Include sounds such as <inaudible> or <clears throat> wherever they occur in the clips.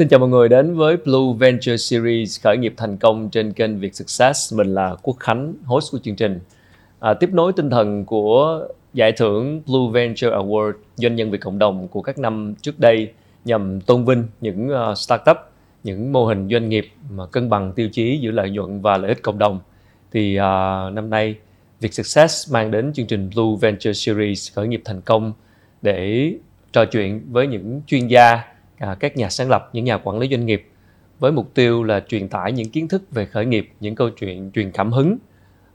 Xin chào mọi người đến với Blue Venture Series khởi nghiệp thành công trên kênh Việt Success. Mình là Quốc Khánh, host của chương trình. À, tiếp nối tinh thần của giải thưởng Blue Venture Award doanh nhân vì cộng đồng của các năm trước đây nhằm tôn vinh những uh, startup, những mô hình doanh nghiệp mà cân bằng tiêu chí giữa lợi nhuận và lợi ích cộng đồng. Thì uh, năm nay Việt Success mang đến chương trình Blue Venture Series khởi nghiệp thành công để trò chuyện với những chuyên gia à, các nhà sáng lập những nhà quản lý doanh nghiệp với mục tiêu là truyền tải những kiến thức về khởi nghiệp những câu chuyện truyền cảm hứng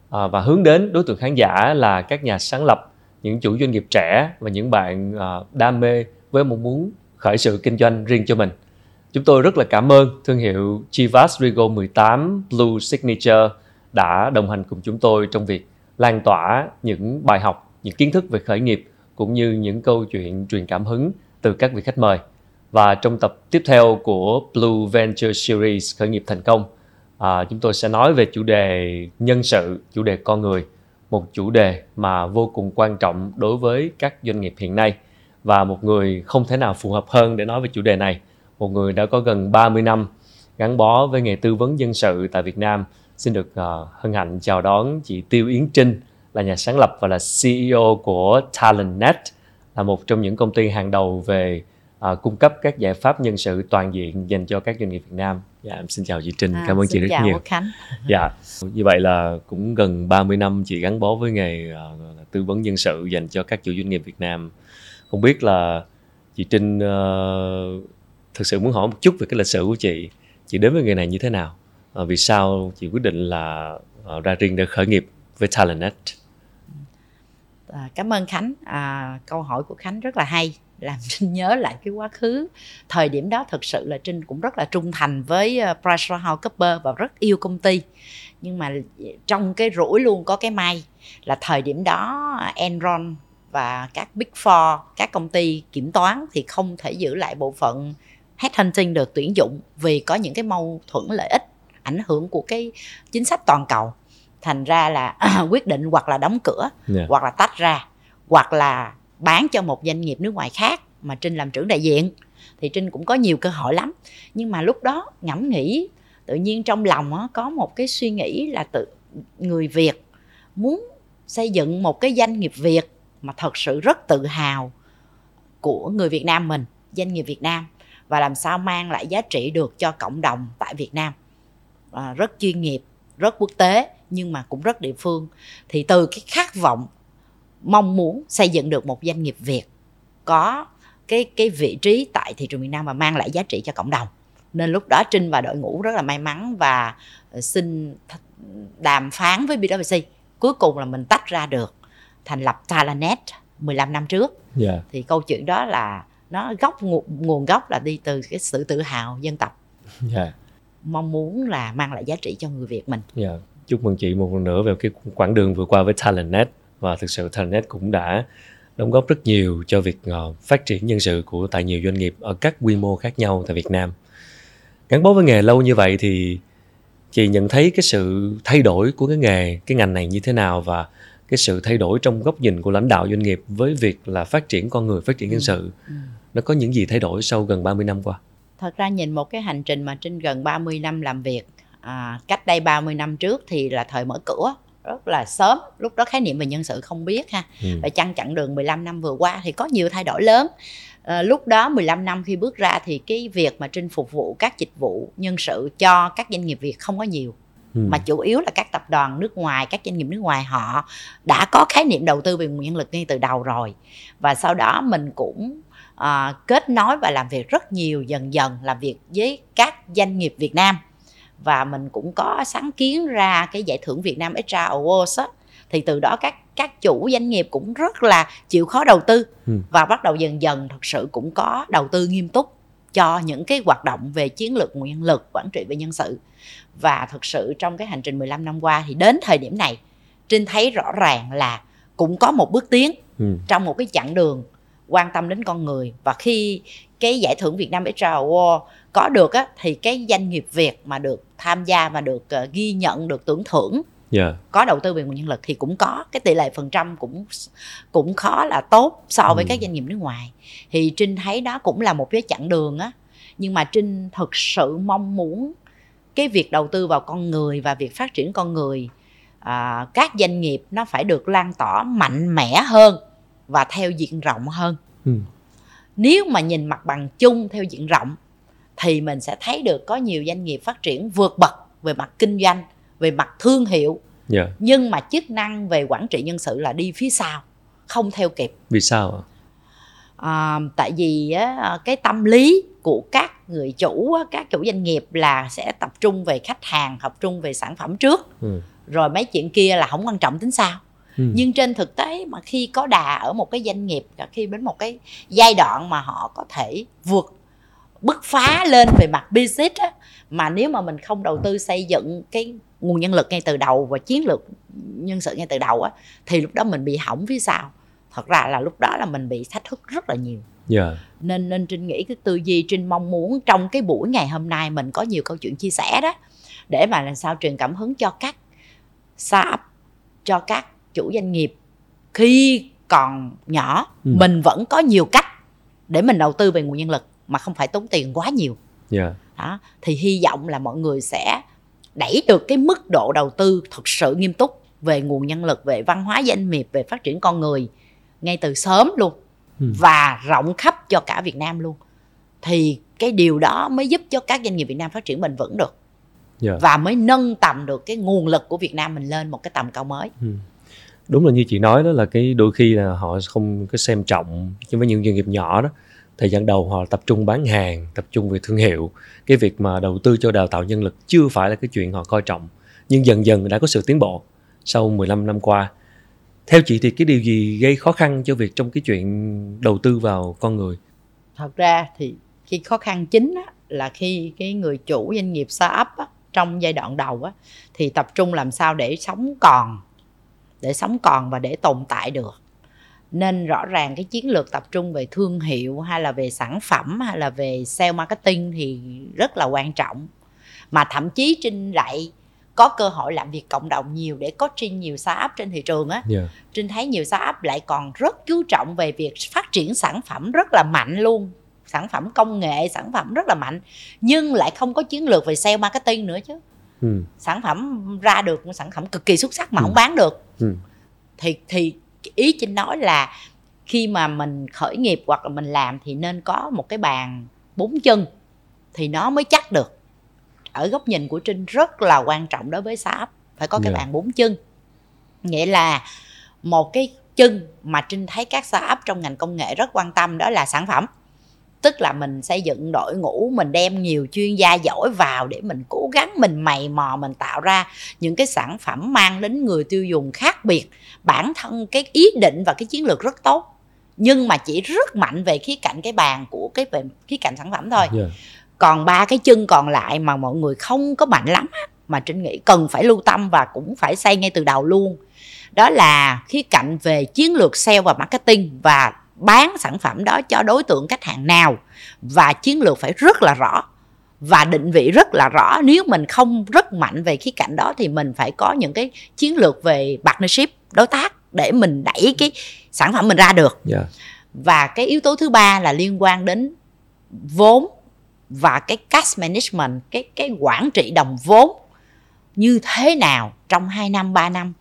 à, và hướng đến đối tượng khán giả là các nhà sáng lập những chủ doanh nghiệp trẻ và những bạn à, đam mê với mong muốn khởi sự kinh doanh riêng cho mình. Chúng tôi rất là cảm ơn thương hiệu Chivas Rigo 18 Blue Signature đã đồng hành cùng chúng tôi trong việc lan tỏa những bài học những kiến thức về khởi nghiệp cũng như những câu chuyện truyền cảm hứng từ các vị khách mời và trong tập tiếp theo của Blue Venture Series khởi nghiệp thành công à, chúng tôi sẽ nói về chủ đề nhân sự chủ đề con người một chủ đề mà vô cùng quan trọng đối với các doanh nghiệp hiện nay. Và một người không thể nào phù hợp hơn để nói về chủ đề này. Một người đã có gần 30 năm gắn bó với nghề tư vấn dân sự tại Việt Nam. Xin được uh, hân hạnh chào đón chị Tiêu Yến Trinh là nhà sáng lập và là CEO của TalentNet là một trong những công ty hàng đầu về uh, cung cấp các giải pháp nhân sự toàn diện dành cho các doanh nghiệp Việt Nam. Dạ, em xin chào chị Trinh, à, cảm ơn chị rất chào nhiều. Khánh. Dạ, như vậy là cũng gần 30 năm chị gắn bó với nghề uh, tư vấn nhân sự dành cho các chủ doanh nghiệp Việt Nam. Không biết là chị Trinh uh, thực sự muốn hỏi một chút về cái lịch sử của chị. Chị đến với nghề này như thế nào? Uh, vì sao chị quyết định là uh, ra riêng để khởi nghiệp với TalentNet? À, cảm ơn Khánh. À, câu hỏi của Khánh rất là hay làm <laughs> Trinh nhớ lại cái quá khứ. Thời điểm đó thực sự là Trinh cũng rất là trung thành với uh, PricewaterhouseCoopers và rất yêu công ty. Nhưng mà trong cái rủi luôn có cái may là thời điểm đó Enron và các Big Four các công ty kiểm toán thì không thể giữ lại bộ phận headhunting được tuyển dụng vì có những cái mâu thuẫn lợi ích ảnh hưởng của cái chính sách toàn cầu. Thành ra là <clears throat> quyết định hoặc là đóng cửa yeah. hoặc là tách ra hoặc là bán cho một doanh nghiệp nước ngoài khác mà trinh làm trưởng đại diện. Thì trinh cũng có nhiều cơ hội lắm. Nhưng mà lúc đó ngẫm nghĩ tự nhiên trong lòng á, có một cái suy nghĩ là tự người việt muốn xây dựng một cái doanh nghiệp việt mà thật sự rất tự hào của người việt nam mình doanh nghiệp việt nam và làm sao mang lại giá trị được cho cộng đồng tại việt nam. À, rất chuyên nghiệp rất quốc tế nhưng mà cũng rất địa phương. Thì từ cái khát vọng mong muốn xây dựng được một doanh nghiệp Việt có cái cái vị trí tại thị trường miền Nam và mang lại giá trị cho cộng đồng nên lúc đó Trinh và đội ngũ rất là may mắn và xin đàm phán với BWC cuối cùng là mình tách ra được thành lập Talanet 15 năm trước yeah. Dạ. thì câu chuyện đó là nó gốc nguồn gốc là đi từ cái sự tự hào dân tộc yeah. Dạ. mong muốn là mang lại giá trị cho người Việt mình yeah. Dạ. chúc mừng chị một lần nữa về cái quãng đường vừa qua với Talentnet và thực sự Talentnet cũng đã đóng góp rất nhiều cho việc uh, phát triển nhân sự của tại nhiều doanh nghiệp ở các quy mô khác nhau tại Việt Nam. Gắn bó với nghề lâu như vậy thì chị nhận thấy cái sự thay đổi của cái nghề, cái ngành này như thế nào và cái sự thay đổi trong góc nhìn của lãnh đạo doanh nghiệp với việc là phát triển con người, phát triển nhân ừ, sự. Ừ. Nó có những gì thay đổi sau gần 30 năm qua? Thật ra nhìn một cái hành trình mà trên gần 30 năm làm việc, à, cách đây 30 năm trước thì là thời mở cửa rất là sớm. Lúc đó khái niệm về nhân sự không biết ha. Ừ. và chăng chặng đường 15 năm vừa qua thì có nhiều thay đổi lớn. À, lúc đó 15 năm khi bước ra thì cái việc mà trinh phục vụ các dịch vụ nhân sự cho các doanh nghiệp Việt không có nhiều. Ừ. mà chủ yếu là các tập đoàn nước ngoài các doanh nghiệp nước ngoài họ đã có khái niệm đầu tư về nguồn nhân lực ngay từ đầu rồi. Và sau đó mình cũng à, kết nối và làm việc rất nhiều dần dần làm việc với các doanh nghiệp Việt Nam và mình cũng có sáng kiến ra cái giải thưởng Việt Nam HR Awards á thì từ đó các các chủ doanh nghiệp cũng rất là chịu khó đầu tư ừ. và bắt đầu dần dần thật sự cũng có đầu tư nghiêm túc cho những cái hoạt động về chiến lược nguồn nhân lực quản trị về nhân sự và thực sự trong cái hành trình 15 năm qua thì đến thời điểm này Trinh thấy rõ ràng là cũng có một bước tiến ừ. trong một cái chặng đường quan tâm đến con người và khi cái giải thưởng Việt Nam HR Award có được á thì cái doanh nghiệp Việt mà được tham gia và được uh, ghi nhận được tưởng thưởng yeah. Dạ. có đầu tư về nguồn nhân lực thì cũng có cái tỷ lệ phần trăm cũng cũng khó là tốt so với ừ. các doanh nghiệp nước ngoài thì trinh thấy đó cũng là một cái chặng đường á nhưng mà trinh thực sự mong muốn cái việc đầu tư vào con người và việc phát triển con người à, các doanh nghiệp nó phải được lan tỏa mạnh mẽ hơn và theo diện rộng hơn ừ. Nếu mà nhìn mặt bằng chung theo diện rộng thì mình sẽ thấy được có nhiều doanh nghiệp phát triển vượt bậc về mặt kinh doanh về mặt thương hiệu yeah. Dạ. nhưng mà chức năng về quản trị nhân sự là đi phía sau không theo kịp vì sao à, tại vì á, cái tâm lý của các người chủ các chủ doanh nghiệp là sẽ tập trung về khách hàng tập trung về sản phẩm trước ừ. rồi mấy chuyện kia là không quan trọng tính sao ừ. nhưng trên thực tế mà khi có đà ở một cái doanh nghiệp khi đến một cái giai đoạn mà họ có thể vượt bứt phá lên về mặt business á, mà nếu mà mình không đầu tư xây dựng cái nguồn nhân lực ngay từ đầu và chiến lược nhân sự ngay từ đầu á thì lúc đó mình bị hỏng phía sau thật ra là lúc đó là mình bị thách thức rất là nhiều yeah. Dạ. nên nên trinh nghĩ cái tư duy trinh mong muốn trong cái buổi ngày hôm nay mình có nhiều câu chuyện chia sẻ đó để mà làm sao truyền cảm hứng cho các startup cho các chủ doanh nghiệp khi còn nhỏ ừ. mình vẫn có nhiều cách để mình đầu tư về nguồn nhân lực mà không phải tốn tiền quá nhiều yeah. Dạ. đó thì hy vọng là mọi người sẽ đẩy được cái mức độ đầu tư thực sự nghiêm túc về nguồn nhân lực về văn hóa doanh nghiệp về phát triển con người ngay từ sớm luôn ừ. và rộng khắp cho cả Việt Nam luôn thì cái điều đó mới giúp cho các doanh nghiệp Việt Nam phát triển bền vững được yeah. Dạ. và mới nâng tầm được cái nguồn lực của Việt Nam mình lên một cái tầm cao mới. Ừ. Đúng là như chị nói đó là cái đôi khi là họ không có xem trọng nhưng với những doanh nghiệp nhỏ đó thời gian đầu họ tập trung bán hàng tập trung về thương hiệu. Cái việc mà đầu tư cho đào tạo nhân lực chưa phải là cái chuyện họ coi trọng nhưng dần dần đã có sự tiến bộ sau 15 năm qua. Theo chị thì cái điều gì gây khó khăn cho việc trong cái chuyện đầu tư vào con người? Thật ra thì cái khó khăn chính á, là khi cái người chủ doanh nghiệp startup á, trong giai đoạn đầu á, thì tập trung làm sao để sống còn để sống còn và để tồn tại được. Nên rõ ràng cái chiến lược tập trung về thương hiệu hay là về sản phẩm hay là về sale marketing thì rất là quan trọng. Mà thậm chí trinh lại có cơ hội làm việc cộng đồng nhiều để coaching nhiều startup trên thị trường á. Yeah. trinh thấy nhiều startup lại còn rất chú trọng về việc phát triển sản phẩm rất là mạnh luôn. Sản phẩm công nghệ sản phẩm rất là mạnh nhưng lại không có chiến lược về sale marketing nữa chứ ừ. sản phẩm ra được một sản phẩm cực kỳ xuất sắc mà ừ. không bán được ừ. thì thì ý chính nói là khi mà mình khởi nghiệp hoặc là mình làm thì nên có một cái bàn bốn chân thì nó mới chắc được ở góc nhìn của trinh rất là quan trọng đối với startup phải có cái yeah. Dạ. bàn bốn chân nghĩa là một cái chân mà trinh thấy các startup trong ngành công nghệ rất quan tâm đó là sản phẩm tức là mình xây dựng đội ngũ mình đem nhiều chuyên gia giỏi vào để mình cố gắng mình mày mò mình tạo ra những cái sản phẩm mang đến người tiêu dùng khác biệt. Bản thân cái ý định và cái chiến lược rất tốt nhưng mà chỉ rất mạnh về khía cạnh cái bàn của cái về khía cạnh sản phẩm thôi. Yeah. Còn ba cái chân còn lại mà mọi người không có mạnh lắm mà trinh nghĩ cần phải lưu tâm và cũng phải xây ngay từ đầu luôn. Đó là khía cạnh về chiến lược sale và marketing và bán sản phẩm đó cho đối tượng khách hàng nào và chiến lược phải rất là rõ và định vị rất là rõ nếu mình không rất mạnh về khía cạnh đó thì mình phải có những cái chiến lược về partnership đối tác để mình đẩy cái sản phẩm mình ra được yeah. Dạ. và cái yếu tố thứ ba là liên quan đến vốn và cái cash management cái cái quản trị đồng vốn như thế nào trong 2 năm 3 năm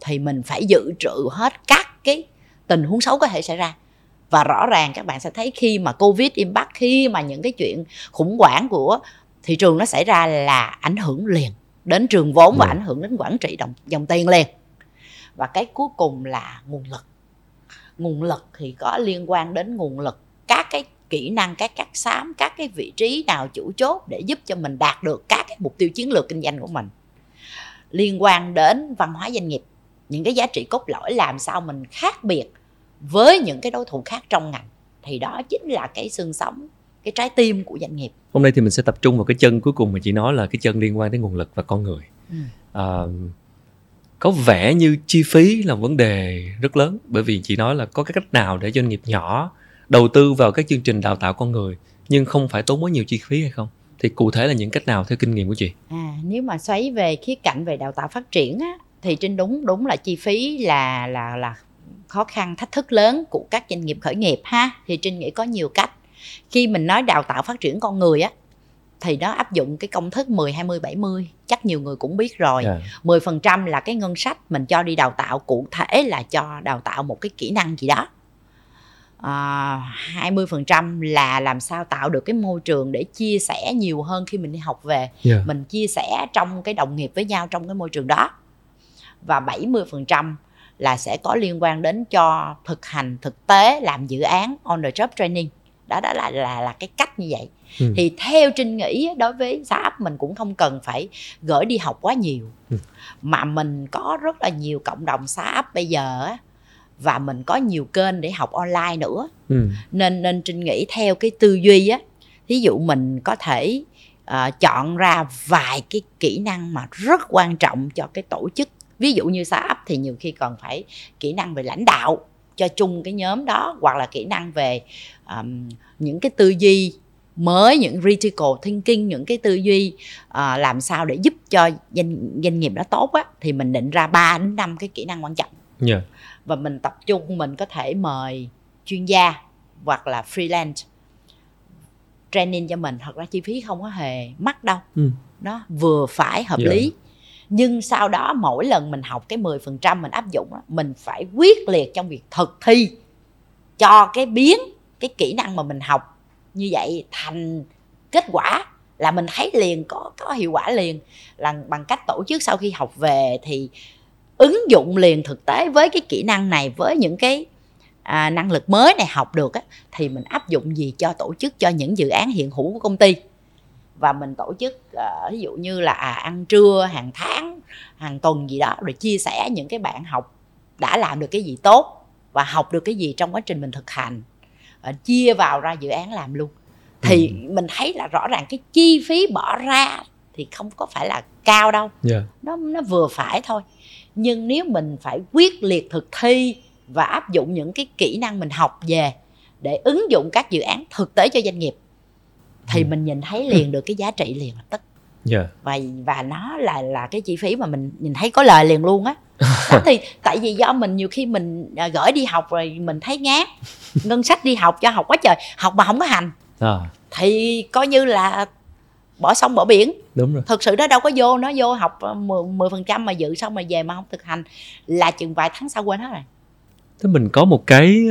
thì mình phải dự trữ hết các cái tình huống xấu có thể xảy ra và rõ ràng các bạn sẽ thấy khi mà covid impact khi mà những cái chuyện khủng hoảng của thị trường nó xảy ra là ảnh hưởng liền đến trường vốn và dạ. ảnh hưởng đến quản trị đồng dòng tiền liền. Và cái cuối cùng là nguồn lực. Nguồn lực thì có liên quan đến nguồn lực các cái kỹ năng các các xám các cái vị trí nào chủ chốt để giúp cho mình đạt được các cái mục tiêu chiến lược kinh doanh của mình. Liên quan đến văn hóa doanh nghiệp những cái giá trị cốt lõi làm sao mình khác biệt với những cái đối thủ khác trong ngành thì đó chính là cái xương sống cái trái tim của doanh nghiệp. Hôm nay thì mình sẽ tập trung vào cái chân cuối cùng mà chị nói là cái chân liên quan đến nguồn lực và con người. Ừ. à, có vẻ như chi phí là vấn đề rất lớn bởi vì chị nói là có cái cách nào để doanh nghiệp nhỏ đầu tư vào các chương trình đào tạo con người nhưng không phải tốn quá nhiều chi phí hay không? Thì cụ thể là những cách nào theo kinh nghiệm của chị? À nếu mà xoáy về khía cạnh về đào tạo phát triển á thì trên đúng đúng là chi phí là là là khó khăn thách thức lớn của các doanh nghiệp khởi nghiệp ha thì trinh nghĩ có nhiều cách khi mình nói đào tạo phát triển con người á thì nó áp dụng cái công thức 10 20 70 chắc nhiều người cũng biết rồi. Yeah. 10% là cái ngân sách mình cho đi đào tạo cụ thể là cho đào tạo một cái kỹ năng gì đó. À, 20% là làm sao tạo được cái môi trường để chia sẻ nhiều hơn khi mình đi học về. Yeah. Mình chia sẻ trong cái đồng nghiệp với nhau trong cái môi trường đó. Và 70% là sẽ có liên quan đến cho thực hành thực tế làm dự án on the job training đó đó là là là cái cách như vậy ừ. thì theo trinh nghĩ đối với startup mình cũng không cần phải gửi đi học quá nhiều ừ. mà mình có rất là nhiều cộng đồng startup bây giờ và mình có nhiều kênh để học online nữa ừ. nên nên trinh nghĩ theo cái tư duy á thí dụ mình có thể uh, chọn ra vài cái kỹ năng mà rất quan trọng cho cái tổ chức ví dụ như startup thì nhiều khi còn phải kỹ năng về lãnh đạo cho chung cái nhóm đó hoặc là kỹ năng về um, những cái tư duy mới những critical thinking những cái tư duy uh, làm sao để giúp cho doanh doanh nghiệp đó tốt á thì mình định ra 3 đến 5 cái kỹ năng quan trọng yeah. và mình tập trung mình có thể mời chuyên gia hoặc là freelance training cho mình thật ra chi phí không có hề mắc đâu ừ. nó vừa phải hợp yeah. lý nhưng sau đó mỗi lần mình học cái 10% mình áp dụng mình phải quyết liệt trong việc thực thi cho cái biến cái kỹ năng mà mình học. Như vậy thành kết quả là mình thấy liền có có hiệu quả liền. Là bằng cách tổ chức sau khi học về thì ứng dụng liền thực tế với cái kỹ năng này với những cái à, năng lực mới này học được á, thì mình áp dụng gì cho tổ chức cho những dự án hiện hữu của công ty và mình tổ chức uh, ví dụ như là à, ăn trưa hàng tháng hàng tuần gì đó rồi chia sẻ những cái bạn học đã làm được cái gì tốt và học được cái gì trong quá trình mình thực hành uh, chia vào ra dự án làm luôn thì ừ. mình thấy là rõ ràng cái chi phí bỏ ra thì không có phải là cao đâu yeah. nó nó vừa phải thôi nhưng nếu mình phải quyết liệt thực thi và áp dụng những cái kỹ năng mình học về để ứng dụng các dự án thực tế cho doanh nghiệp thì ừ. mình nhìn thấy liền được cái giá trị liền lập tức. Yeah. và và nó là là cái chi phí mà mình nhìn thấy có lời liền luôn á. <laughs> Đó thì tại vì do mình nhiều khi mình à, gửi đi học rồi mình thấy ngán ngân sách đi học cho học quá trời học mà không có hành. À. thì coi như là bỏ sông bỏ biển. Đúng rồi. Thực sự nó đâu có vô nó vô học 10 phần trăm mà dự xong mà về mà không thực hành. Là chừng vài tháng sau quên hết rồi. Thế mình có một cái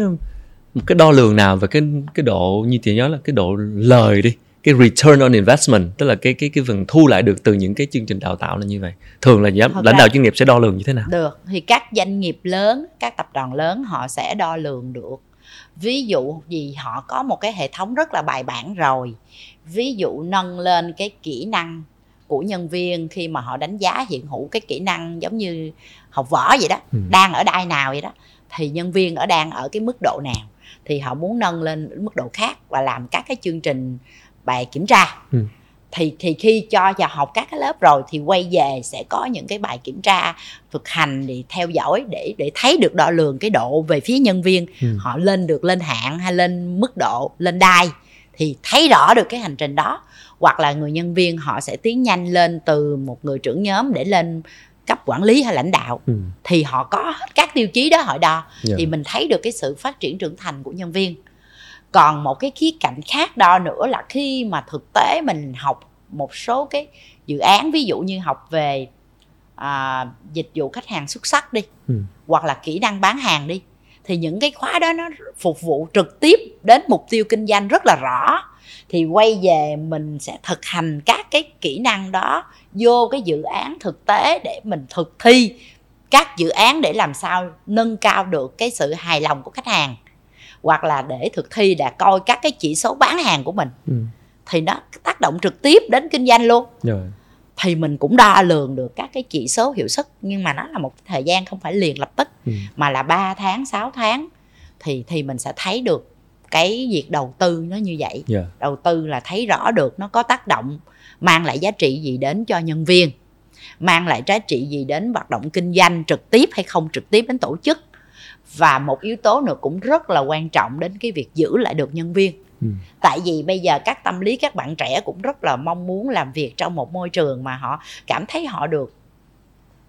một cái đo lường nào về cái cái độ như chị nhớ là cái độ lời đi cái return on investment tức là cái cái cái phần thu lại được từ những cái chương trình đào tạo là như vậy. Thường là giám, lãnh đạo chuyên nghiệp sẽ đo lường như thế nào? Được. Thì các doanh nghiệp lớn các tập đoàn lớn họ sẽ đo lường được. Ví dụ gì họ có một cái hệ thống rất là bài bản rồi. Ví dụ nâng lên cái kỹ năng của nhân viên khi mà họ đánh giá hiện hữu cái kỹ năng giống như học võ vậy đó ừ. đang ở đai nào vậy đó thì nhân viên ở đang ở cái mức độ nào thì họ muốn nâng lên mức độ khác và làm các cái chương trình bài kiểm tra ừ. thì thì khi cho vào học các cái lớp rồi thì quay về sẽ có những cái bài kiểm tra thực hành để theo dõi để để thấy được đo lường cái độ về phía nhân viên ừ. họ lên được lên hạng hay lên mức độ lên đai thì thấy rõ được cái hành trình đó hoặc là người nhân viên họ sẽ tiến nhanh lên từ một người trưởng nhóm để lên cấp quản lý hay lãnh đạo ừ. thì họ có hết các tiêu chí đó họ đo yeah. Dạ. thì mình thấy được cái sự phát triển trưởng thành của nhân viên còn một cái khía cạnh khác đo nữa là khi mà thực tế mình học một số cái dự án ví dụ như học về à, dịch vụ khách hàng xuất sắc đi ừ. hoặc là kỹ năng bán hàng đi thì những cái khóa đó nó phục vụ trực tiếp đến mục tiêu kinh doanh rất là rõ thì quay về mình sẽ thực hành các cái kỹ năng đó vô cái dự án thực tế để mình thực thi các dự án để làm sao nâng cao được cái sự hài lòng của khách hàng hoặc là để thực thi là coi các cái chỉ số bán hàng của mình ừ. thì nó tác động trực tiếp đến kinh doanh luôn Rồi. thì mình cũng đo lường được các cái chỉ số hiệu suất nhưng mà nó là một thời gian không phải liền lập tức ừ. mà là 3 tháng 6 tháng thì thì mình sẽ thấy được cái việc đầu tư nó như vậy yeah. Dạ. đầu tư là thấy rõ được nó có tác động mang lại giá trị gì đến cho nhân viên mang lại giá trị gì đến hoạt động kinh doanh trực tiếp hay không trực tiếp đến tổ chức và một yếu tố nữa cũng rất là quan trọng đến cái việc giữ lại được nhân viên ừ. tại vì bây giờ các tâm lý các bạn trẻ cũng rất là mong muốn làm việc trong một môi trường mà họ cảm thấy họ được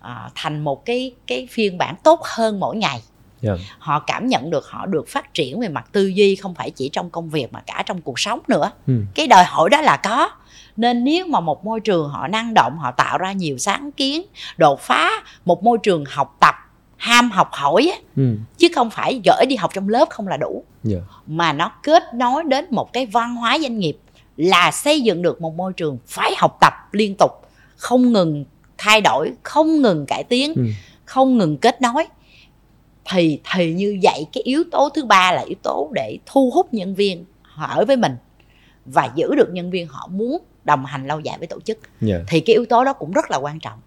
à, thành một cái cái phiên bản tốt hơn mỗi ngày Yeah. họ cảm nhận được họ được phát triển về mặt tư duy không phải chỉ trong công việc mà cả trong cuộc sống nữa Ừ. cái đòi hỏi đó là có nên nếu mà một môi trường họ năng động họ tạo ra nhiều sáng kiến đột phá một môi trường học tập ham học hỏi á, Ừ. chứ không phải gửi đi học trong lớp không là đủ Yeah. mà nó kết nối đến một cái văn hóa doanh nghiệp là xây dựng được một môi trường phải học tập liên tục không ngừng thay đổi không ngừng cải tiến Ừ. không ngừng kết nối thì thì như vậy cái yếu tố thứ ba là yếu tố để thu hút nhân viên họ ở với mình và giữ được nhân viên họ muốn đồng hành lâu dài với tổ chức Yeah. thì cái yếu tố đó cũng rất là quan trọng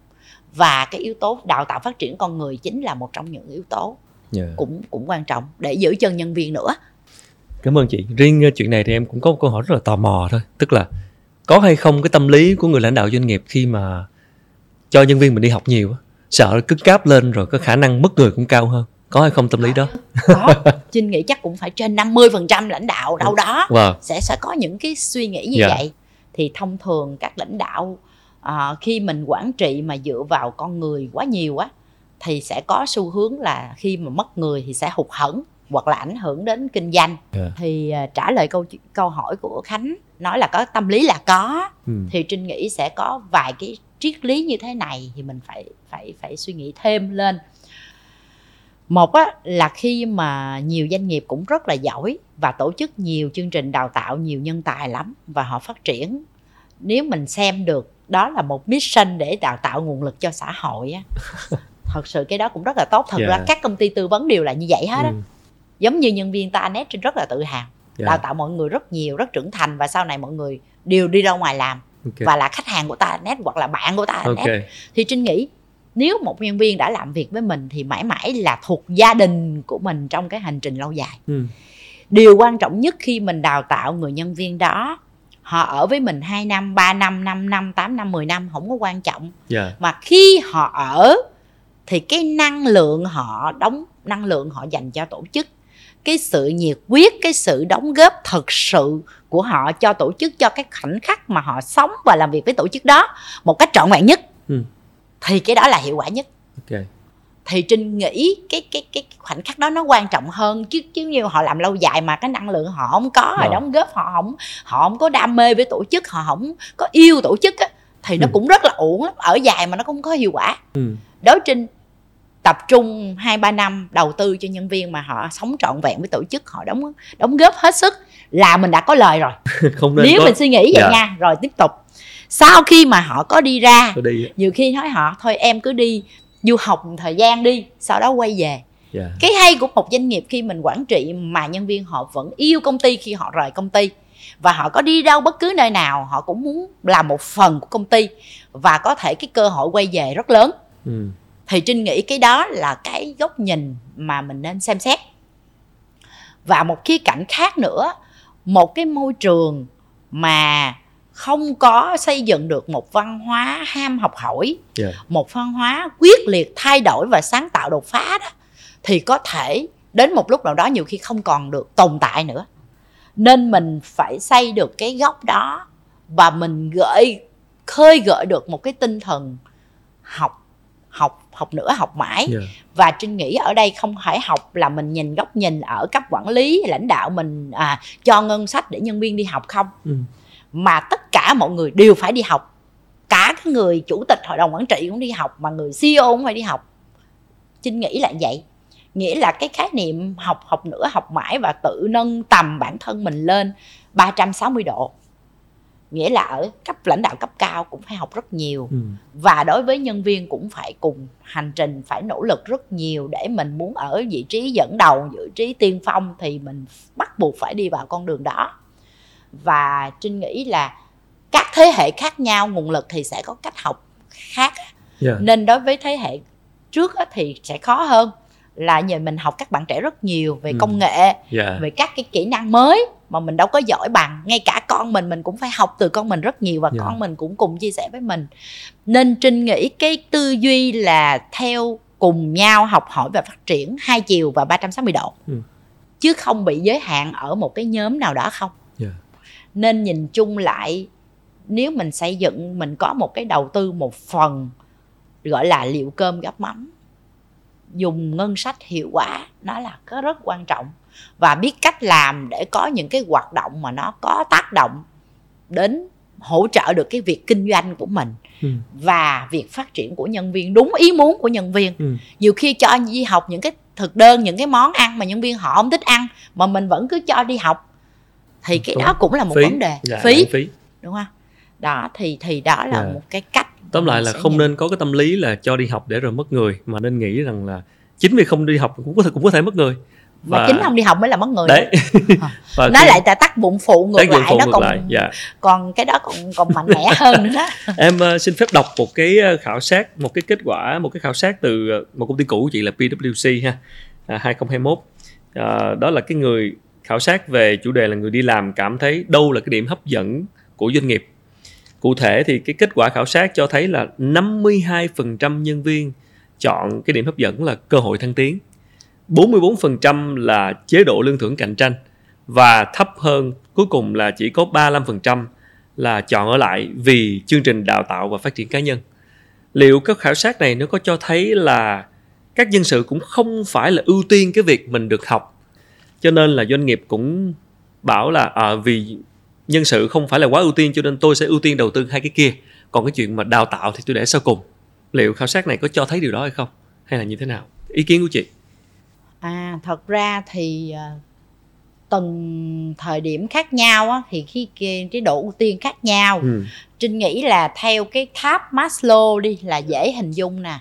và cái yếu tố đào tạo phát triển con người chính là một trong những yếu tố Yeah. cũng cũng quan trọng để giữ chân nhân viên nữa Cảm ơn chị. Riêng ờ, chuyện này thì em cũng có một câu hỏi rất là tò mò thôi. Tức là có hay không cái tâm lý của người lãnh đạo doanh nghiệp khi mà cho nhân viên mình đi học nhiều sợ cứ cáp lên rồi có khả năng mất người cũng cao hơn. Có hay không tâm lý đó? có Trinh <laughs> nghĩ chắc cũng phải trên 50% lãnh đạo đâu đó Wow. sẽ sẽ có những cái suy nghĩ như Dạ. vậy thì thông thường các lãnh đạo à, khi mình quản trị mà dựa vào con người quá nhiều á thì sẽ có xu hướng là khi mà mất người thì sẽ hụt hẫng hoặc là ảnh hưởng đến kinh doanh Dạ. thì à, trả lời câu câu hỏi của Khánh nói là có tâm lý là có Ừ. thì Trinh nghĩ sẽ có vài cái triết lý như thế này thì mình phải phải phải suy nghĩ thêm lên một á, là khi mà nhiều doanh nghiệp cũng rất là giỏi và tổ chức nhiều chương trình đào tạo nhiều nhân tài lắm và họ phát triển nếu mình xem được đó là một mission để đào tạo nguồn lực cho xã hội á <laughs> thật sự cái đó cũng rất là tốt thật Dạ. ra các công ty tư vấn đều là như vậy hết á Ừ. giống như nhân viên ta net trên rất là tự hào Dạ. đào tạo mọi người rất nhiều rất trưởng thành và sau này mọi người đều đi ra ngoài làm Ok. và là khách hàng của ta net hoặc là bạn của ta net thì trinh nghĩ nếu một nhân viên đã làm việc với mình thì mãi mãi là thuộc gia đình của mình trong cái hành trình lâu dài Ừ. điều quan trọng nhất khi mình đào tạo người nhân viên đó họ ở với mình 2 năm 3 năm 5 năm 8 năm 10 năm không có quan trọng Dạ. mà khi họ ở thì cái năng lượng họ đóng năng lượng họ dành cho tổ chức cái sự nhiệt huyết cái sự đóng góp thực sự của họ cho tổ chức cho cái khoảnh khắc mà họ sống và làm việc với tổ chức đó một cách trọn vẹn nhất Ừ. thì cái đó là hiệu quả nhất Ok. Thì trinh nghĩ cái cái cái khoảnh khắc đó nó quan trọng hơn chứ chứ như họ làm lâu dài mà cái năng lượng họ không có rồi đóng góp họ không họ không có đam mê với tổ chức họ không có yêu tổ chức á thì nó Ừ. cũng rất là uổng lắm ở dài mà nó không có hiệu quả Ừ. đối trinh tập trung hai ba năm đầu tư cho nhân viên mà họ sống trọn vẹn với tổ chức họ đóng đóng góp hết sức là mình đã có lời rồi <laughs> không nên nếu có, mình suy nghĩ vậy Dạ. nha rồi tiếp tục sau khi mà họ có đi ra đi. nhiều khi nói họ thôi em cứ đi du học một thời gian đi sau đó quay về Dạ. cái hay của một doanh nghiệp khi mình quản trị mà nhân viên họ vẫn yêu công ty khi họ rời công ty và họ có đi đâu bất cứ nơi nào họ cũng muốn làm một phần của công ty và có thể cái cơ hội quay về rất lớn Ừ. thì trinh nghĩ cái đó là cái góc nhìn mà mình nên xem xét và một khía cạnh khác nữa một cái môi trường mà không có xây dựng được một văn hóa ham học hỏi Dạ. một văn hóa quyết liệt thay đổi và sáng tạo đột phá đó thì có thể đến một lúc nào đó nhiều khi không còn được tồn tại nữa nên mình phải xây được cái gốc đó và mình gợi khơi gợi được một cái tinh thần học học học nữa học mãi Dạ. và trinh nghĩ ở đây không phải học là mình nhìn góc nhìn ở cấp quản lý lãnh đạo mình à, cho ngân sách để nhân viên đi học không Ừ. mà tất cả mọi người đều phải đi học. Cả cái người chủ tịch hội đồng quản trị cũng đi học mà người CEO cũng phải đi học. Trinh nghĩ là vậy. Nghĩa là cái khái niệm học học nữa học mãi và tự nâng tầm bản thân mình lên 360 độ. Nghĩa là ở cấp lãnh đạo cấp cao cũng phải học rất nhiều. Ừ. và đối với nhân viên cũng phải cùng hành trình phải nỗ lực rất nhiều để mình muốn ở vị trí dẫn đầu vị trí tiên phong thì mình bắt buộc phải đi vào con đường đó và trinh nghĩ là các thế hệ khác nhau nguồn lực thì sẽ có cách học khác Dạ. nên đối với thế hệ trước thì sẽ khó hơn là nhờ mình học các bạn trẻ rất nhiều về Ừ. công nghệ Dạ. về các cái kỹ năng mới mà mình đâu có giỏi bằng ngay cả con mình mình cũng phải học từ con mình rất nhiều và Dạ. con mình cũng cùng chia sẻ với mình nên trinh nghĩ cái tư duy là theo cùng nhau học hỏi và phát triển hai chiều và 360 độ Ừ. chứ không bị giới hạn ở một cái nhóm nào đó không. Nên nhìn chung lại nếu mình xây dựng mình có một cái đầu tư một phần gọi là liệu cơm gắp mắm dùng ngân sách hiệu quả nó là có rất quan trọng và biết cách làm để có những cái hoạt động mà nó có tác động đến hỗ trợ được cái việc kinh doanh của mình ừ. và việc phát triển của nhân viên đúng ý muốn của nhân viên ừ. nhiều khi cho đi học những cái thực đơn những cái món ăn mà nhân viên họ không thích ăn mà mình vẫn cứ cho đi học thì cái đúng. đó cũng là một phí. vấn đề dạ, phí. phí đúng không đó thì thì đó là dạ. một cái cách tóm lại là không nhìn. nên có cái tâm lý là cho đi học để rồi mất người mà nên nghĩ rằng là chính vì không đi học cũng có thể cũng có thể mất người và, và chính không đi học mới là mất người đấy <laughs> và nó khi... lại là tác bụng phụ ngược lại phụ nó ngược còn lại. Yeah. còn cái đó còn còn mạnh mẽ hơn nữa đó <laughs> em uh, xin phép đọc một cái ờ, khảo sát một cái kết quả một cái khảo sát từ ờ, một công ty cũ của chị là PwC ha à, 2021 à, đó là cái người khảo sát về chủ đề là người đi làm cảm thấy đâu là cái điểm hấp dẫn của doanh nghiệp cụ thể thì cái kết quả khảo sát cho thấy là 52% nhân viên chọn cái điểm hấp dẫn là cơ hội thăng tiến 44% là chế độ lương thưởng cạnh tranh và thấp hơn, cuối cùng là chỉ có 35% là chọn ở lại vì chương trình đào tạo và phát triển cá nhân. Liệu các khảo sát này nó có cho thấy là các nhân sự cũng không phải là ưu tiên cái việc mình được học. Cho nên là doanh nghiệp cũng bảo là à, vì nhân sự không phải là quá ưu tiên cho nên tôi sẽ ưu tiên đầu tư hai cái kia. Còn cái chuyện mà đào tạo thì tôi để sau cùng. Liệu khảo sát này có cho thấy điều đó hay không? Hay là như thế nào? Ý kiến của chị? à thật ra thì à, từng thời điểm khác nhau á, thì khi cái độ ưu tiên khác nhau ừ. trinh nghĩ là theo cái tháp maslow đi là dễ hình dung nè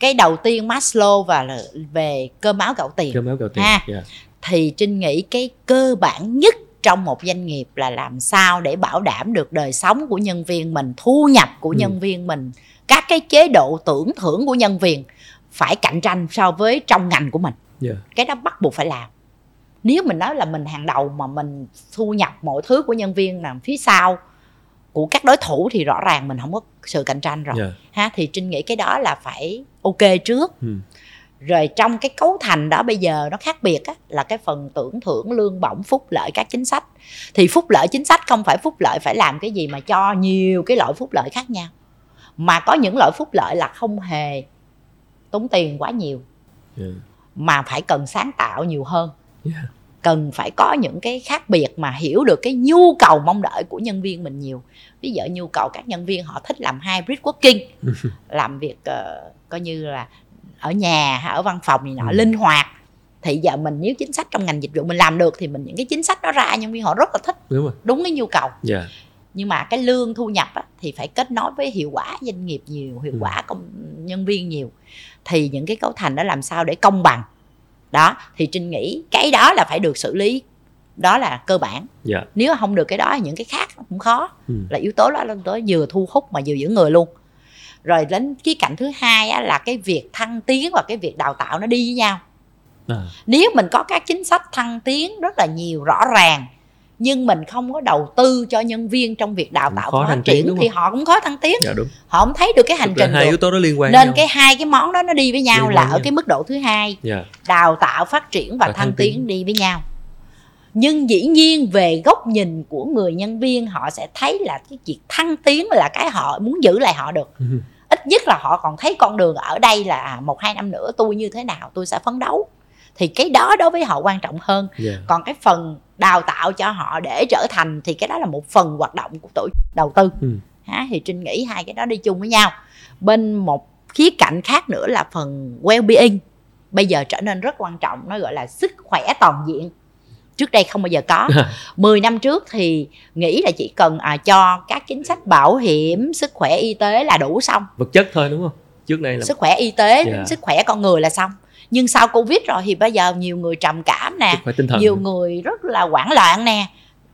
cái đầu tiên maslow và là về cơm áo gạo tiền cơm áo gạo tiền ha yeah. Thì trinh nghĩ cái cơ bản nhất trong một doanh nghiệp là làm sao để bảo đảm được đời sống của nhân viên mình thu nhập của ừ. nhân viên mình các cái chế độ tưởng thưởng của nhân viên phải cạnh tranh so với trong ngành của mình yeah. Dạ. cái đó bắt buộc phải làm nếu mình nói là mình hàng đầu mà mình thu nhập mọi thứ của nhân viên nằm phía sau của các đối thủ thì rõ ràng mình không có sự cạnh tranh rồi yeah. Dạ. ha thì trinh nghĩ cái đó là phải ok trước hmm. Rồi trong cái cấu thành đó bây giờ nó khác biệt á, là cái phần tưởng thưởng lương bổng phúc lợi các chính sách. Thì phúc lợi chính sách không phải phúc lợi phải làm cái gì mà cho nhiều cái loại phúc lợi khác nhau. Mà có những loại phúc lợi là không hề tốn tiền quá nhiều. Yeah. mà phải cần sáng tạo nhiều hơn. Yeah. cần phải có những cái khác biệt mà hiểu được cái nhu cầu mong đợi của nhân viên mình nhiều. Ví dụ nhu cầu các nhân viên họ thích làm hybrid working <laughs> làm việc uh, coi như là ở nhà hay ở văn phòng gì nọ ừ. linh hoạt thì giờ mình nếu chính sách trong ngành dịch vụ mình làm được thì mình những cái chính sách đó ra nhân viên họ rất là thích đúng, rồi. đúng cái nhu cầu yeah nhưng mà cái lương thu nhập á, thì phải kết nối với hiệu quả doanh nghiệp nhiều hiệu ừ. quả công nhân viên nhiều thì những cái cấu thành đó làm sao để công bằng đó thì trinh nghĩ cái đó là phải được xử lý đó là cơ bản yeah. Dạ. nếu không được cái đó những cái khác cũng khó ừ. là yếu tố đó là yếu tố vừa thu hút mà vừa giữ người luôn rồi đến cái cạnh thứ hai á, là cái việc thăng tiến và cái việc đào tạo nó đi với nhau à. nếu mình có các chính sách thăng tiến rất là nhiều rõ ràng nhưng mình không có đầu tư cho nhân viên trong việc đào tạo phát triển thì họ cũng khó thăng tiến dạ, đúng. họ không thấy được cái hành trình hai được. yếu tố đó liên quan nên nhau. cái hai cái món đó nó đi với nhau liên là ở nhau. cái mức độ thứ hai. Dạ. đào tạo phát triển và, và thăng, thăng tiến. tiến đi với nhau nhưng dĩ nhiên về góc nhìn của người nhân viên họ sẽ thấy là cái việc thăng tiến là cái họ muốn giữ lại họ được ít nhất là họ còn thấy con đường ở đây là à, một hai năm nữa tôi như thế nào tôi sẽ phấn đấu. Thì cái đó đối với họ quan trọng hơn. Yeah. còn cái phần đào tạo cho họ để trở thành thì cái đó là một phần hoạt động của tổ đầu tư. Ừ. ha thì trinh nghĩ hai cái đó đi chung với nhau. Bên một khía cạnh khác nữa là phần well-being. Bây giờ trở nên rất quan trọng nó gọi là sức khỏe toàn diện trước đây không bao giờ có. <laughs> 10 năm trước thì nghĩ là chỉ cần à, cho các chính sách bảo hiểm sức khỏe y tế là đủ xong. Vật chất thôi đúng không? Trước đây là sức khỏe y tế yeah. sức khỏe con người là xong. Nhưng sau covid rồi thì bây giờ nhiều người trầm cảm nè nhiều người rất là hoảng loạn nè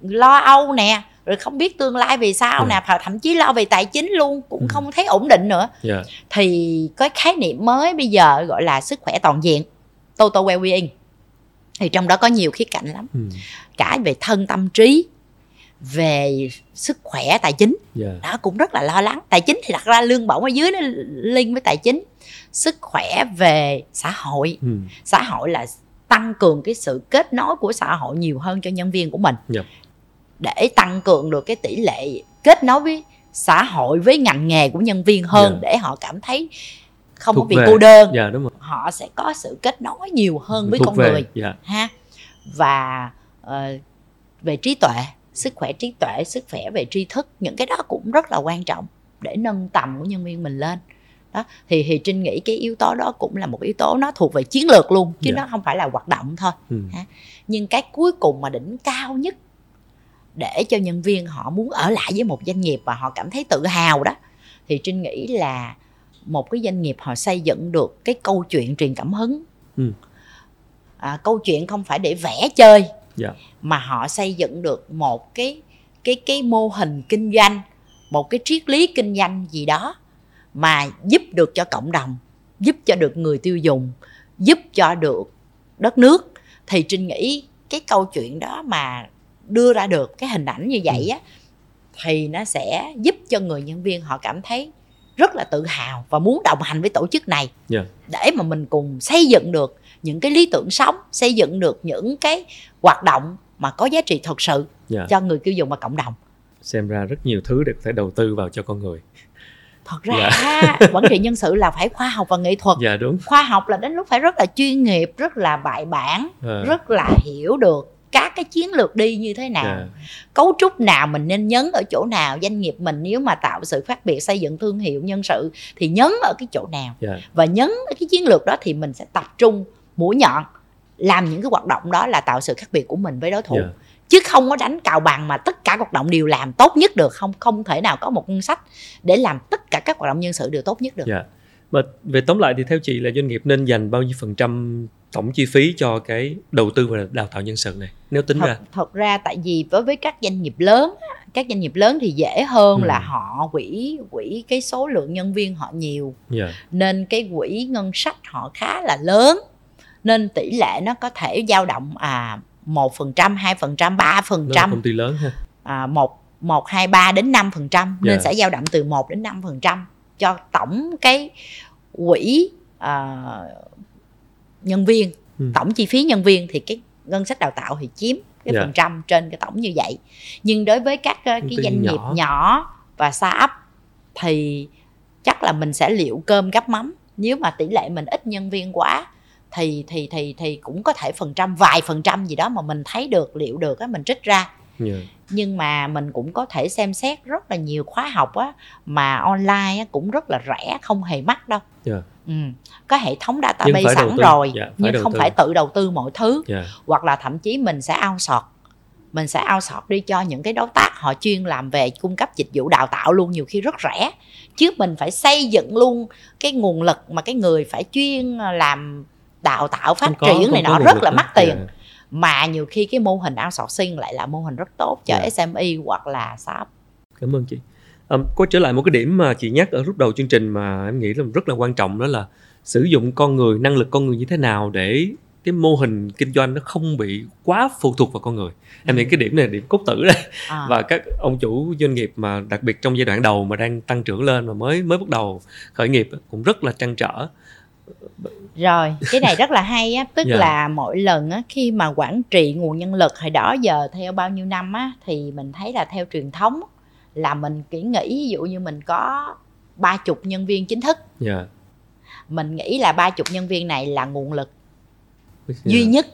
lo âu nè rồi không biết tương lai vì sao yeah. nè thậm chí lo về tài chính luôn cũng ừ. không thấy ổn định nữa. Yeah. thì cái khái niệm mới bây giờ gọi là sức khỏe toàn diện. Total well-being thì trong đó có nhiều khía cạnh lắm ừ. cả về thân tâm trí về sức khỏe tài chính yeah. đó cũng rất là lo lắng tài chính thì đặt ra lương bổng ở dưới nó liên với tài chính sức khỏe về xã hội ừ. xã hội là tăng cường cái sự kết nối của xã hội nhiều hơn cho nhân viên của mình yeah. Dạ. để tăng cường được cái tỷ lệ kết nối với xã hội với ngành nghề của nhân viên hơn yeah. Dạ. để họ cảm thấy không Thuộc có bị về. cô đơn dạ đúng rồi họ sẽ có sự kết nối nhiều hơn với Thuộc con về. người dạ ha và ờ, về trí tuệ sức khỏe trí tuệ sức khỏe về tri thức những cái đó cũng rất là quan trọng để nâng tầm của nhân viên mình lên đó thì thì trinh nghĩ cái yếu tố đó cũng là một yếu tố nó thuộc về chiến lược luôn chứ Dạ. nó không phải là hoạt động thôi ừ. nhưng cái cuối cùng mà đỉnh cao nhất để cho nhân viên họ muốn ở lại với một doanh nghiệp và họ cảm thấy tự hào đó thì trinh nghĩ là một cái doanh nghiệp họ xây dựng được cái câu chuyện truyền cảm hứng Ừ. à, câu chuyện không phải để vẽ chơi Dạ. mà họ xây dựng được một cái cái cái mô hình kinh doanh một cái triết lý kinh doanh gì đó mà giúp được cho cộng đồng giúp cho được người tiêu dùng giúp cho được đất nước thì trinh nghĩ cái câu chuyện đó mà đưa ra được cái hình ảnh như vậy á thì nó sẽ giúp cho người nhân viên họ cảm thấy rất là tự hào và muốn đồng hành với tổ chức này. Dạ. để mà mình cùng xây dựng được những cái lý tưởng sống xây dựng được những cái hoạt động mà có giá trị thật sự dạ. cho người tiêu dùng và cộng đồng. Xem ra rất nhiều thứ để có thể đầu tư vào cho con người. Thật ra quản trị nhân sự là phải khoa học và nghệ thuật. Dạ đúng. Khoa học là đến lúc phải rất là chuyên nghiệp rất là bài bản Ờ, rất là hiểu được các cái chiến lược đi như thế nào. Dạ. cấu trúc nào mình nên nhấn ở chỗ nào doanh nghiệp mình nếu mà tạo sự khác biệt xây dựng thương hiệu nhân sự thì nhấn ở cái chỗ nào. Dạ. Và nhấn cái chiến lược đó thì mình sẽ tập trung mũi nhọn làm những cái hoạt động đó là tạo sự khác biệt của mình với đối thủ. Dạ. Chứ không có đánh cào bằng mà tất cả hoạt động đều làm tốt nhất được không không thể nào có một ngân sách để làm tất cả các hoạt động nhân sự đều tốt nhất được. Dạ mà về tóm lại thì theo chị là doanh nghiệp nên dành bao nhiêu phần trăm tổng chi phí cho cái đầu tư và đào tạo nhân sự này? Nếu tính thật, ra. thật ra tại vì đối với các doanh nghiệp lớn các doanh nghiệp lớn thì dễ hơn Ừ. là họ quỹ quỹ cái số lượng nhân viên họ nhiều. Dạ. Nên cái quỹ ngân sách họ khá là lớn. Nên tỷ lệ nó có thể dao động à một phần trăm hai phần trăm ba phần trăm. Công ty lớn ha. À, một một hai ba đến năm phần trăm. Nên Dạ. sẽ dao động từ 1 đến 5 phần trăm cho tổng cái quỹ à, nhân viên Ừ. tổng chi phí nhân viên thì cái ngân sách đào tạo thì chiếm cái Dạ. phần trăm trên cái tổng như vậy nhưng đối với các Công cái doanh nghiệp nhỏ. nhỏ và startup thì chắc là mình sẽ liệu cơm gắp mắm nếu mà tỷ lệ mình ít nhân viên quá thì thì thì thì cũng có thể phần trăm vài phần trăm gì đó mà mình thấy được liệu được á mình trích ra dạ nhưng mà mình cũng có thể xem xét rất là nhiều khóa học á mà online á, cũng rất là rẻ không hề mắc đâu Dạ. ừ. có hệ thống database sẵn rồi Dạ, phải nhưng không tư. phải tự đầu tư mọi thứ dạ hoặc là thậm chí mình sẽ outsource mình sẽ outsource đi cho những cái đối tác họ chuyên làm về cung cấp dịch vụ đào tạo luôn nhiều khi rất rẻ chứ mình phải xây dựng luôn cái nguồn lực mà cái người phải chuyên làm đào tạo phát Không có- triển này nọ nguồn rất là mắc tiền Dạ. Mà nhiều khi cái mô hình outsourcing lại là mô hình rất tốt cho Dạ. SME hoặc là startup Cảm ơn chị. Um, quay trở lại một cái điểm mà chị nhắc ở lúc đầu chương trình mà em nghĩ là rất là quan trọng đó là sử dụng con người, năng lực con người như thế nào để cái mô hình kinh doanh nó không bị quá phụ thuộc vào con người. Em nghĩ cái điểm này là điểm cốt tử đấy. à, Và các ông chủ doanh nghiệp mà đặc biệt trong giai đoạn đầu mà đang tăng trưởng lên mà mới mới bắt đầu khởi nghiệp cũng rất là trăn trở. Rồi cái này rất là hay á tức Dạ. là mỗi lần á khi mà quản trị nguồn nhân lực hồi đó giờ theo bao nhiêu năm á thì mình thấy là theo truyền thống là mình kỹ nghĩ ví dụ như mình có ba chục nhân viên chính thức Dạ. mình nghĩ là ba chục nhân viên này là nguồn lực Dạ. duy nhất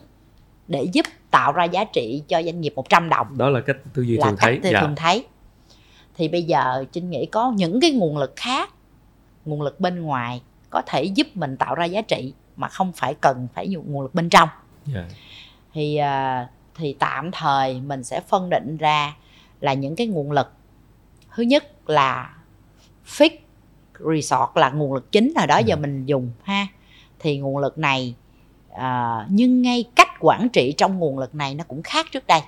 để giúp tạo ra giá trị cho doanh nghiệp 100 đồng Đó là cách tư duy là thường cách thấy. tôi Dạ. thường thấy thì bây giờ trinh nghĩ có những cái nguồn lực khác nguồn lực bên ngoài có thể giúp mình tạo ra giá trị mà không phải cần phải dùng nguồn lực bên trong Dạ. thì à, thì tạm thời mình sẽ phân định ra là những cái nguồn lực thứ nhất là fix resort là nguồn lực chính hồi đó giờ Ừ. mình dùng ha thì nguồn lực này à, nhưng ngay cách quản trị trong nguồn lực này nó cũng khác trước đây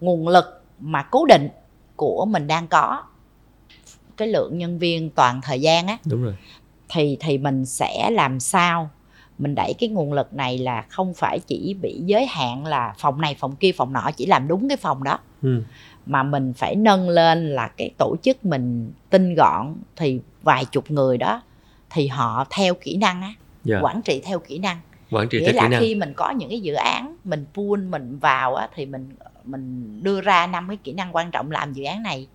nguồn lực mà cố định của mình đang có cái lượng nhân viên toàn thời gian á Đúng rồi. Thì thì mình sẽ làm sao mình đẩy cái nguồn lực này là không phải chỉ bị giới hạn là phòng này phòng kia phòng nọ chỉ làm đúng cái phòng đó Ừ. mà mình phải nâng lên là cái tổ chức mình tinh gọn thì vài chục người đó thì họ theo kỹ năng á Dạ. quản trị theo kỹ năng Quản trị nghĩa theo là kỹ năng. khi mình có những cái dự án mình pool mình vào á thì mình mình đưa ra năm cái kỹ năng quan trọng làm dự án này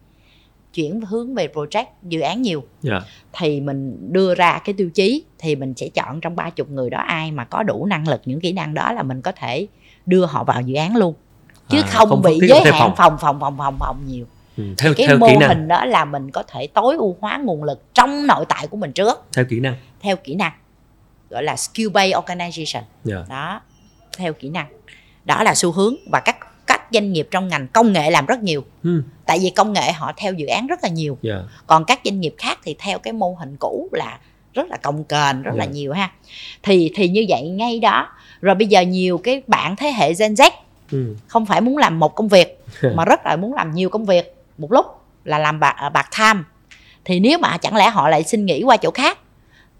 chuyển hướng về project dự án nhiều. Dạ. Thì mình đưa ra cái tiêu chí thì mình sẽ chọn trong ba chục người đó ai mà có đủ năng lực những kỹ năng đó là mình có thể đưa họ vào dự án luôn. Chứ À, không, không bị giới hạn phòng. phòng phòng phòng phòng phòng nhiều. Ừ. theo cái theo mô kỹ năng. hình đó là mình có thể tối ưu hóa nguồn lực trong nội tại của mình trước. Theo kỹ năng. Theo kỹ năng gọi là skill based organization. Dạ. Đó theo kỹ năng. Đó là xu hướng và các các doanh nghiệp trong ngành công nghệ làm rất nhiều ừ. tại vì công nghệ họ theo dự án rất là nhiều dạ còn các doanh nghiệp khác thì theo cái mô hình cũ là rất là công kềnh rất là Dạ. nhiều ha thì thì như vậy ngay đó rồi bây giờ nhiều cái bạn thế hệ Gen Z ừ. không phải muốn làm một công việc <laughs> mà rất là muốn làm nhiều công việc một lúc là làm bạc à, bạc tham thì nếu mà chẳng lẽ họ lại xin nghỉ qua chỗ khác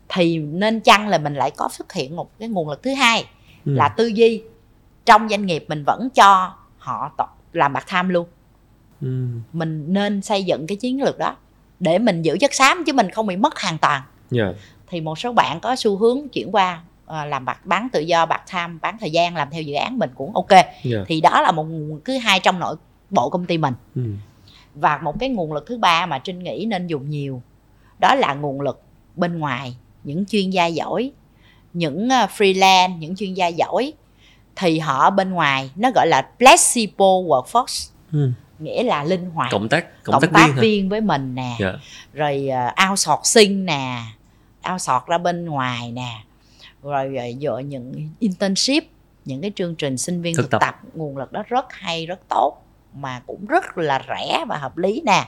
thì nên chăng là mình lại có xuất hiện một cái nguồn lực thứ hai Ừ. là tư duy trong doanh nghiệp mình vẫn cho họ làm bạc tham luôn. Ừ. mình nên xây dựng cái chiến lược đó để mình giữ chất xám chứ mình không bị mất hoàn toàn. Dạ. Thì một số bạn có xu hướng chuyển qua à, làm bạc bán tự do bạc tham bán thời gian làm theo dự án mình cũng ok. Dạ. Thì đó là một nguồn thứ hai trong nội bộ công ty mình. Ừ. và một cái nguồn lực thứ ba mà trinh nghĩ nên dùng nhiều đó là nguồn lực bên ngoài những chuyên gia giỏi những ờ, freelance những chuyên gia giỏi thì họ ở bên ngoài nó gọi là flexible workforce Ừ. nghĩa là linh hoạt cộng tác cộng, cộng tác, tác viên, viên với mình nè dạ rồi uh, outsourcing nè outsource ra bên ngoài nè rồi uh, dựa những internship những cái chương trình sinh viên Thực thực, tập. tập. nguồn lực đó rất hay rất tốt mà cũng rất là rẻ và hợp lý nè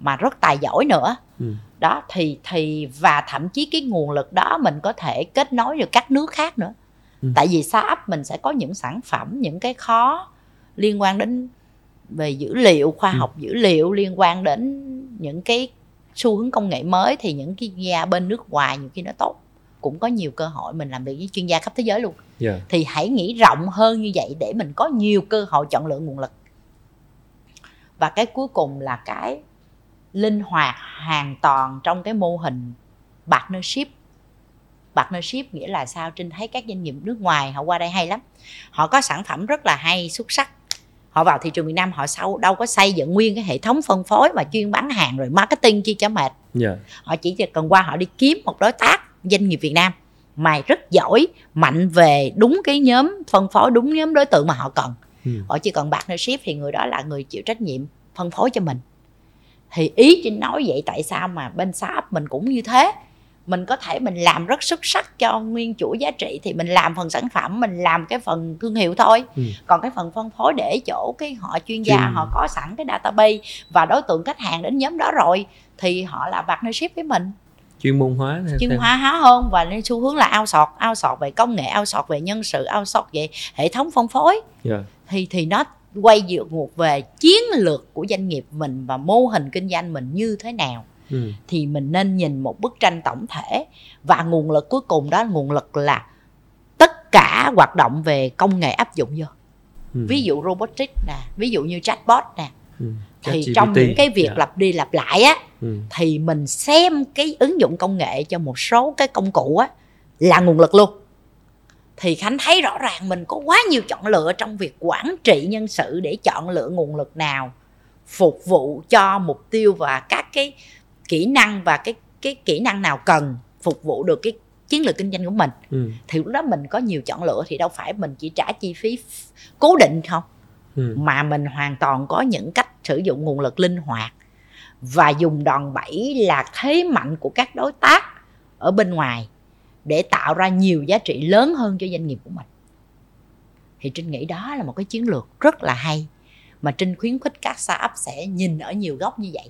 mà rất tài giỏi nữa ừ. đó thì thì và thậm chí cái nguồn lực đó mình có thể kết nối được các nước khác nữa Ừ. tại vì startup mình sẽ có những sản phẩm những cái khó liên quan đến về dữ liệu khoa Ừ. học dữ liệu liên quan đến những cái xu hướng công nghệ mới thì những cái gia bên nước ngoài nhiều khi nó tốt cũng có nhiều cơ hội mình làm việc với chuyên gia khắp thế giới luôn dạ thì hãy nghĩ rộng hơn như vậy để mình có nhiều cơ hội chọn lựa nguồn lực và cái cuối cùng là cái linh hoạt hoàn toàn trong cái mô hình partnership partnership nghĩa là sao? Trinh thấy các doanh nghiệp nước ngoài họ qua đây hay lắm. Họ có sản phẩm rất là hay xuất sắc. Họ vào thị trường Việt Nam họ sau đâu có xây dựng nguyên cái hệ thống phân phối mà chuyên bán hàng rồi marketing chi cho mệt. Dạ. Họ chỉ cần qua họ đi kiếm một đối tác doanh nghiệp Việt Nam mà rất giỏi mạnh về đúng cái nhóm phân phối đúng nhóm đối tượng mà họ cần. Ừ. họ chỉ cần partnership thì người đó là người chịu trách nhiệm phân phối cho mình. Thì ý Trinh nói vậy tại sao mà bên startup mình cũng như thế mình có thể mình làm rất xuất sắc cho nguyên chuỗi giá trị thì mình làm phần sản phẩm mình làm cái phần thương hiệu thôi. Ừ. còn cái phần phân phối để chỗ cái họ chuyên gia Chuyên- họ có sẵn cái database và đối tượng khách hàng đến nhóm đó rồi thì họ là partnership với mình. Chuyên môn hóa chuyên hóa hóa hơn và nên xu hướng là outsource outsource về công nghệ outsource về nhân sự outsource về hệ thống phân phối. Dạ. Thì thì nó quay dựa ngược về chiến lược của doanh nghiệp mình và mô hình kinh doanh mình như thế nào ừ. thì mình nên nhìn một bức tranh tổng thể và nguồn lực cuối cùng đó nguồn lực là tất cả hoạt động về công nghệ áp dụng vô Ừ. ví dụ robotics nè ví dụ như chatbot nè ừ. thì ChatGPT. trong những cái việc Dạ. lặp đi lặp lại á ừ. thì mình xem cái ứng dụng công nghệ cho một số cái công cụ á là nguồn lực luôn thì khánh thấy rõ ràng mình có quá nhiều chọn lựa trong việc quản trị nhân sự để chọn lựa nguồn lực nào phục vụ cho mục tiêu và các cái kỹ năng và cái cái kỹ năng nào cần phục vụ được cái chiến lược kinh doanh của mình Ừ. thì lúc đó mình có nhiều chọn lựa thì đâu phải mình chỉ trả chi phí cố định không Ừ. mà mình hoàn toàn có những cách sử dụng nguồn lực linh hoạt và dùng đòn bẩy là thế mạnh của các đối tác ở bên ngoài để tạo ra nhiều giá trị lớn hơn cho doanh nghiệp của mình thì trinh nghĩ đó là một cái chiến lược rất là hay mà trinh khuyến khích các startup sẽ nhìn ở nhiều góc như vậy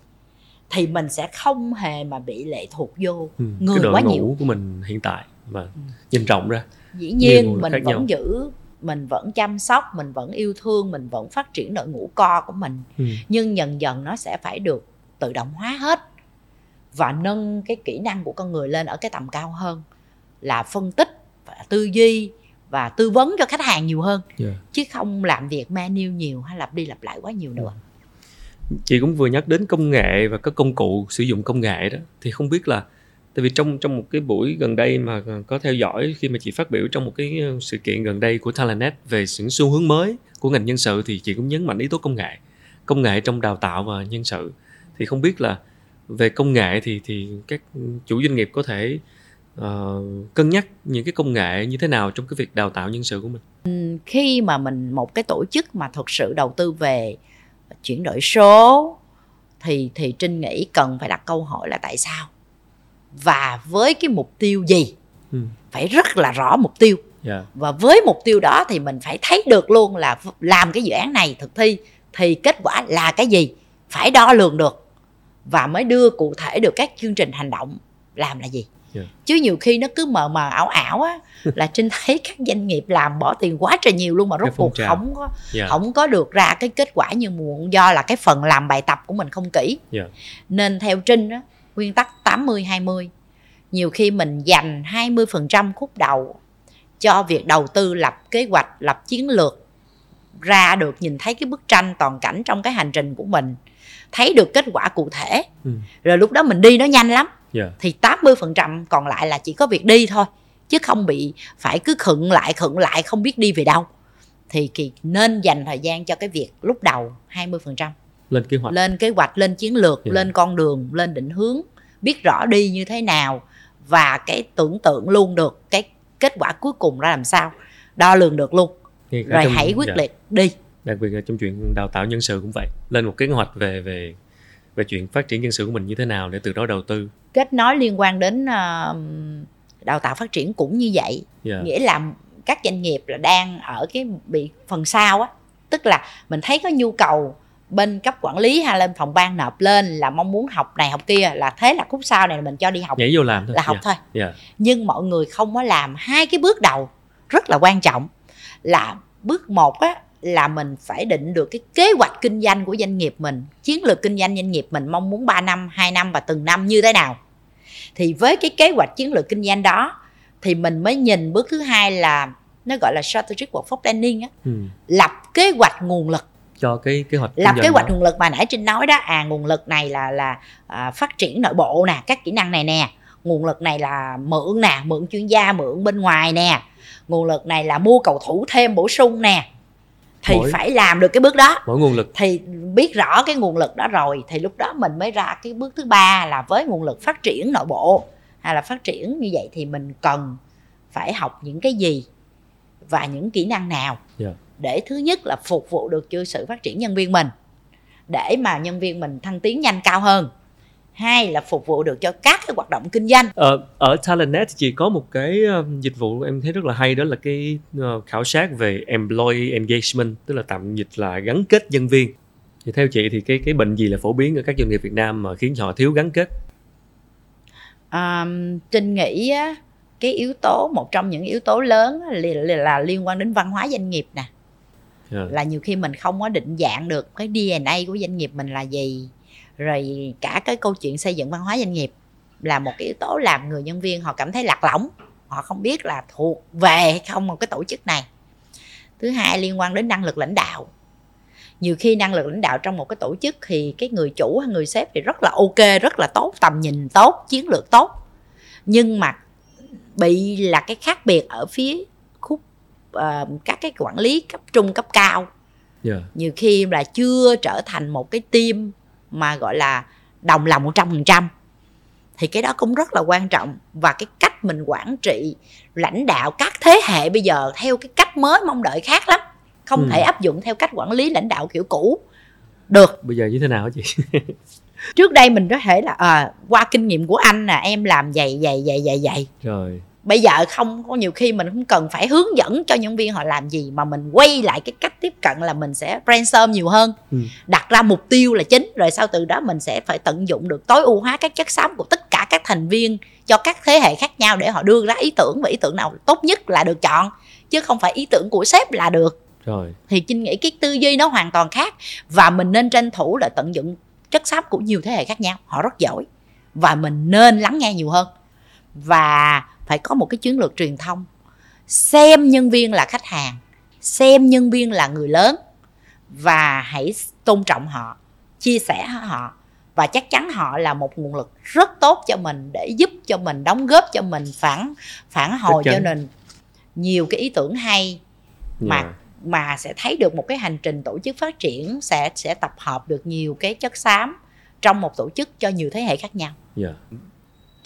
thì mình sẽ không hề mà bị lệ thuộc vô Ừ. người đội quá ngũ nhiều. của mình hiện tại và nhìn rộng ra dĩ nhiên mình vẫn nhau. giữ mình vẫn chăm sóc mình vẫn yêu thương mình vẫn phát triển đội ngũ co của mình ừ. nhưng dần dần nó sẽ phải được tự động hóa hết và nâng cái kỹ năng của con người lên ở cái tầm cao hơn là phân tích và tư duy và tư vấn cho khách hàng nhiều hơn Dạ. chứ không làm việc manual nhiều hay lặp đi lặp lại quá nhiều nữa chị cũng vừa nhắc đến công nghệ và các công cụ sử dụng công nghệ đó. Thì không biết là tại vì trong trong một cái buổi gần đây mà có theo dõi khi mà chị phát biểu trong một cái ờ, sự kiện gần đây của Talentnet về những xu hướng mới của ngành nhân sự thì chị cũng nhấn mạnh yếu tố công nghệ. Công nghệ trong đào tạo và nhân sự. Thì không biết là về công nghệ thì thì các chủ doanh nghiệp có thể uh, cân nhắc những cái công nghệ như thế nào trong cái việc đào tạo nhân sự của mình? Khi mà mình một cái tổ chức mà thực sự đầu tư về chuyển đổi số thì thì trinh nghĩ cần phải đặt câu hỏi là tại sao và với cái mục tiêu gì ừ. phải rất là rõ mục tiêu yeah. Dạ. và với mục tiêu đó thì mình phải thấy được luôn là làm cái dự án này thực thi thì kết quả là cái gì phải đo lường được và mới đưa cụ thể được các chương trình hành động làm là gì yeah. Dạ. chứ nhiều khi nó cứ mờ mờ ảo ảo á <laughs> là trinh thấy các doanh nghiệp làm bỏ tiền quá trời nhiều luôn mà rốt cuộc không có yeah. Dạ. không có được ra cái kết quả như muộn do là cái phần làm bài tập của mình không kỹ yeah. nên theo trinh á nguyên tắc 80 20 nhiều khi mình dành 20% khúc đầu cho việc đầu tư lập kế hoạch lập chiến lược ra được nhìn thấy cái bức tranh toàn cảnh trong cái hành trình của mình thấy được kết quả cụ thể ừ. rồi lúc đó mình đi nó nhanh lắm yeah. thì 80% còn lại là chỉ có việc đi thôi chứ không bị phải cứ khựng lại khựng lại không biết đi về đâu. Thì kỳ nên dành thời gian cho cái việc lúc đầu 20% lên kế hoạch. Lên kế hoạch lên chiến lược yeah. lên con đường lên định hướng biết rõ đi như thế nào và cái tưởng tượng luôn được cái kết quả cuối cùng ra làm sao. Đo lường được luôn. Rồi trong, hãy quyết dạ. liệt đi. Đặc biệt là trong chuyện đào tạo nhân sự cũng vậy. Lên một kế hoạch về về về chuyện phát triển nhân sự của mình như thế nào để từ đó đầu tư kết nối liên quan đến uh, đào tạo phát triển cũng như vậy yeah. Dạ. nghĩa là các doanh nghiệp là đang ở cái bị phần sau á tức là mình thấy có nhu cầu bên cấp quản lý hay lên phòng ban nộp lên là mong muốn học này học kia là thế là khúc sau này mình cho đi học nhảy vô làm thôi là học yeah. thôi yeah. nhưng mọi người không có làm hai cái bước đầu rất là quan trọng là bước một á là mình phải định được cái kế hoạch kinh doanh của doanh nghiệp mình chiến lược kinh doanh doanh nghiệp mình mong muốn 3 năm 2 năm và từng năm như thế nào. Thì với cái kế hoạch chiến lược kinh doanh đó thì mình mới nhìn bước thứ hai là nó gọi là strategic workforce planning á. Ừ. lập kế hoạch nguồn lực. Cho cái kế hoạch lập kế hoạch nguồn lực mà nãy trinh nói đó. À nguồn lực này là là à, phát triển nội bộ nè các kỹ năng này nè. Nguồn lực này là mượn nè mượn chuyên gia mượn bên ngoài nè. Nguồn lực này là mua cầu thủ thêm bổ sung nè thì mỗi, phải làm được cái bước đó mỗi nguồn lực thì biết rõ cái nguồn lực đó rồi thì lúc đó mình mới ra cái bước thứ ba là với nguồn lực phát triển nội bộ hay là phát triển như vậy thì mình cần phải học những cái gì và những kỹ năng nào yeah. Dạ. để thứ nhất là phục vụ được cho sự phát triển nhân viên mình để mà nhân viên mình thăng tiến nhanh cao hơn hai là phục vụ được cho các cái hoạt động kinh doanh. Ờ, ở Talentnet thì chỉ có một cái um, dịch vụ em thấy rất là hay đó là cái uh, khảo sát về employee engagement tức là tạm dịch là gắn kết nhân viên. Thì theo chị thì cái cái bệnh gì là phổ biến ở các doanh nghiệp Việt Nam mà khiến họ thiếu gắn kết? Um, Trinh nghĩ á, cái yếu tố một trong những yếu tố lớn là, là, là liên quan đến văn hóa doanh nghiệp nè. Yeah. là nhiều khi mình không có định dạng được cái DNA của doanh nghiệp mình là gì rồi cả cái câu chuyện xây dựng văn hóa doanh nghiệp là một cái yếu tố làm người nhân viên họ cảm thấy lạc lõng họ không biết là thuộc về hay không một cái tổ chức này thứ hai liên quan đến năng lực lãnh đạo nhiều khi năng lực lãnh đạo trong một cái tổ chức thì cái người chủ hay người sếp thì rất là ok rất là tốt tầm nhìn tốt chiến lược tốt nhưng mà bị là cái khác biệt ở phía khúc uh, các cái quản lý cấp trung cấp cao yeah. Dạ. nhiều khi là chưa trở thành một cái team mà gọi là đồng lòng một trăm phần trăm. Thì cái đó cũng rất là quan trọng. Và cái cách mình quản trị lãnh đạo các thế hệ bây giờ theo cái cách mới mong đợi khác lắm. Không ừ. thể áp dụng theo cách quản lý lãnh đạo kiểu cũ. Được. Bây giờ như thế nào hả chị? Trước đây mình có thể là à, qua kinh nghiệm của anh là em làm vậy vậy vậy vậy vậy rồi bây giờ không có nhiều khi mình không cần phải hướng dẫn cho nhân viên họ làm gì mà mình quay lại cái cách tiếp cận là mình sẽ brainstorm nhiều hơn. Ừ. đặt ra mục tiêu là chính rồi sau từ đó mình sẽ phải tận dụng được tối ưu hóa các chất xám của tất cả các thành viên cho các thế hệ khác nhau để họ đưa ra ý tưởng và ý tưởng nào tốt nhất là được chọn chứ không phải ý tưởng của sếp là được. Rồi. Thì trinh nghĩ cái tư duy nó hoàn toàn khác và mình nên tranh thủ là tận dụng chất xám của nhiều thế hệ khác nhau họ rất giỏi và mình nên lắng nghe nhiều hơn. Và phải có một cái chiến lược truyền thông xem nhân viên là khách hàng xem nhân viên là người lớn và hãy tôn trọng họ chia sẻ họ và chắc chắn họ là một nguồn lực rất tốt cho mình để giúp cho mình đóng góp cho mình phản phản hồi cho mình nhiều cái ý tưởng hay mà yeah. mà sẽ thấy được một cái hành trình tổ chức phát triển sẽ sẽ tập hợp được nhiều cái chất xám trong một tổ chức cho nhiều thế hệ khác nhau yeah.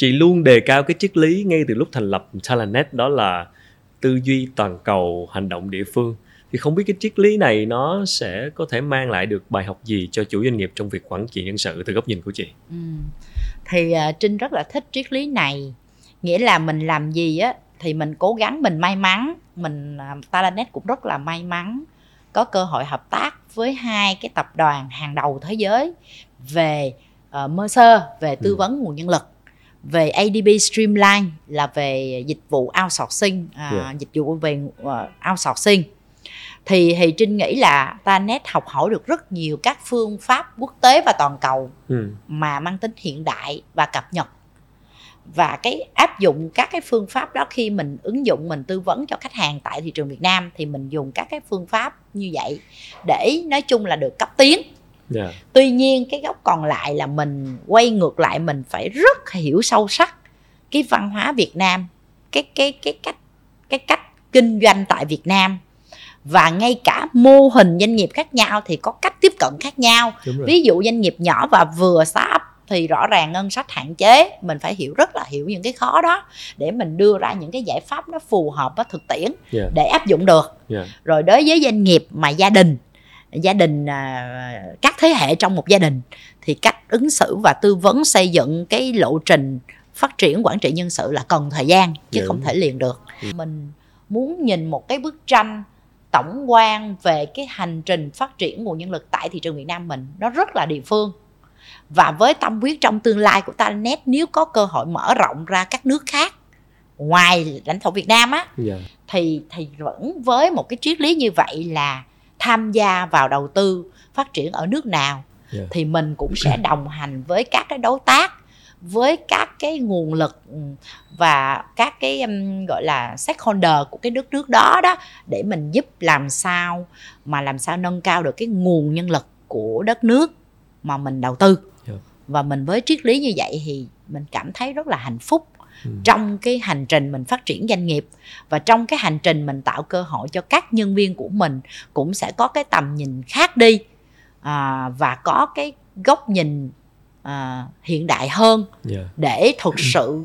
Chị luôn đề cao cái triết lý ngay từ lúc thành lập Talentnet đó là tư duy toàn cầu hành động địa phương. Thì không biết cái triết lý này nó sẽ có thể mang lại được bài học gì cho chủ doanh nghiệp trong việc quản trị nhân sự từ góc nhìn của chị? Ừ. thì uh, trinh rất là thích triết lý này. Nghĩa là mình làm gì á thì mình cố gắng mình may mắn. Mình uh, Talanet cũng rất là may mắn có cơ hội hợp tác với hai cái tập đoàn hàng đầu thế giới về uh, Mercer về tư ừ. vấn nguồn nhân lực về ADB Streamline là về dịch vụ outsourcing uh, yeah. Dạ. dịch vụ về uh, outsourcing thì thì trinh nghĩ là ta net học hỏi được rất nhiều các phương pháp quốc tế và toàn cầu ừ. mà mang tính hiện đại và cập nhật và cái áp dụng các cái phương pháp đó khi mình ứng dụng mình tư vấn cho khách hàng tại thị trường Việt Nam thì mình dùng các cái phương pháp như vậy để nói chung là được cấp tiến yeah. Dạ. tuy nhiên cái góc còn lại là mình quay ngược lại mình phải rất hiểu sâu sắc cái văn hóa Việt Nam cái cái cái cách cái cách kinh doanh tại Việt Nam và ngay cả mô hình doanh nghiệp khác nhau thì có cách tiếp cận khác nhau ví dụ doanh nghiệp nhỏ và vừa startup thì rõ ràng ngân sách hạn chế mình phải hiểu rất là hiểu những cái khó đó để mình đưa ra những cái giải pháp nó phù hợp với thực tiễn yeah. để áp dụng được yeah. rồi đối với doanh nghiệp mà gia đình gia đình à, các thế hệ trong một gia đình thì cách ứng xử và tư vấn xây dựng cái lộ trình phát triển quản trị nhân sự là cần thời gian chứ yeah. không thể liền được yeah. mình muốn nhìn một cái bức tranh tổng quan về cái hành trình phát triển nguồn nhân lực tại thị trường Việt Nam mình nó rất là địa phương và với tâm huyết trong tương lai của Talnet nếu có cơ hội mở rộng ra các nước khác ngoài lãnh thổ Việt Nam á yeah. Dạ. thì thì vẫn với một cái triết lý như vậy là tham gia vào đầu tư phát triển ở nước nào yeah. Dạ. thì mình cũng sẽ <clears throat> đồng hành với các cái đối tác với các cái nguồn lực ừ, và các cái um, gọi là stakeholder của cái đất nước đó đó để mình giúp làm sao mà làm sao nâng cao được cái nguồn nhân lực của đất nước mà mình đầu tư yeah. Dạ. và mình với triết lý như vậy thì mình cảm thấy rất là hạnh phúc ừ. trong cái hành trình mình phát triển doanh nghiệp và trong cái hành trình mình tạo cơ hội cho các nhân viên của mình cũng sẽ có cái tầm nhìn khác đi à, và có cái góc nhìn à, hiện đại hơn yeah. Dạ. để thực sự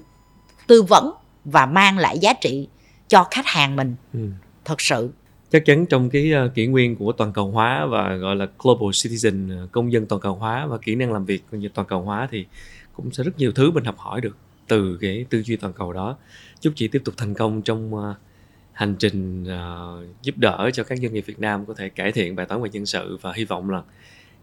tư vấn và mang lại giá trị cho khách hàng mình ừ. thật sự chắc chắn trong cái uh, kỷ nguyên của toàn cầu hóa và gọi là global citizen uh, công dân toàn cầu hóa và kỹ năng làm việc như toàn cầu hóa thì cũng sẽ rất nhiều thứ mình học hỏi được từ cái tư duy toàn cầu đó. Chúc chị tiếp tục thành công trong uh, hành trình uh, giúp đỡ cho các doanh nghiệp Việt Nam có thể cải thiện bài toán về nhân sự và hy vọng là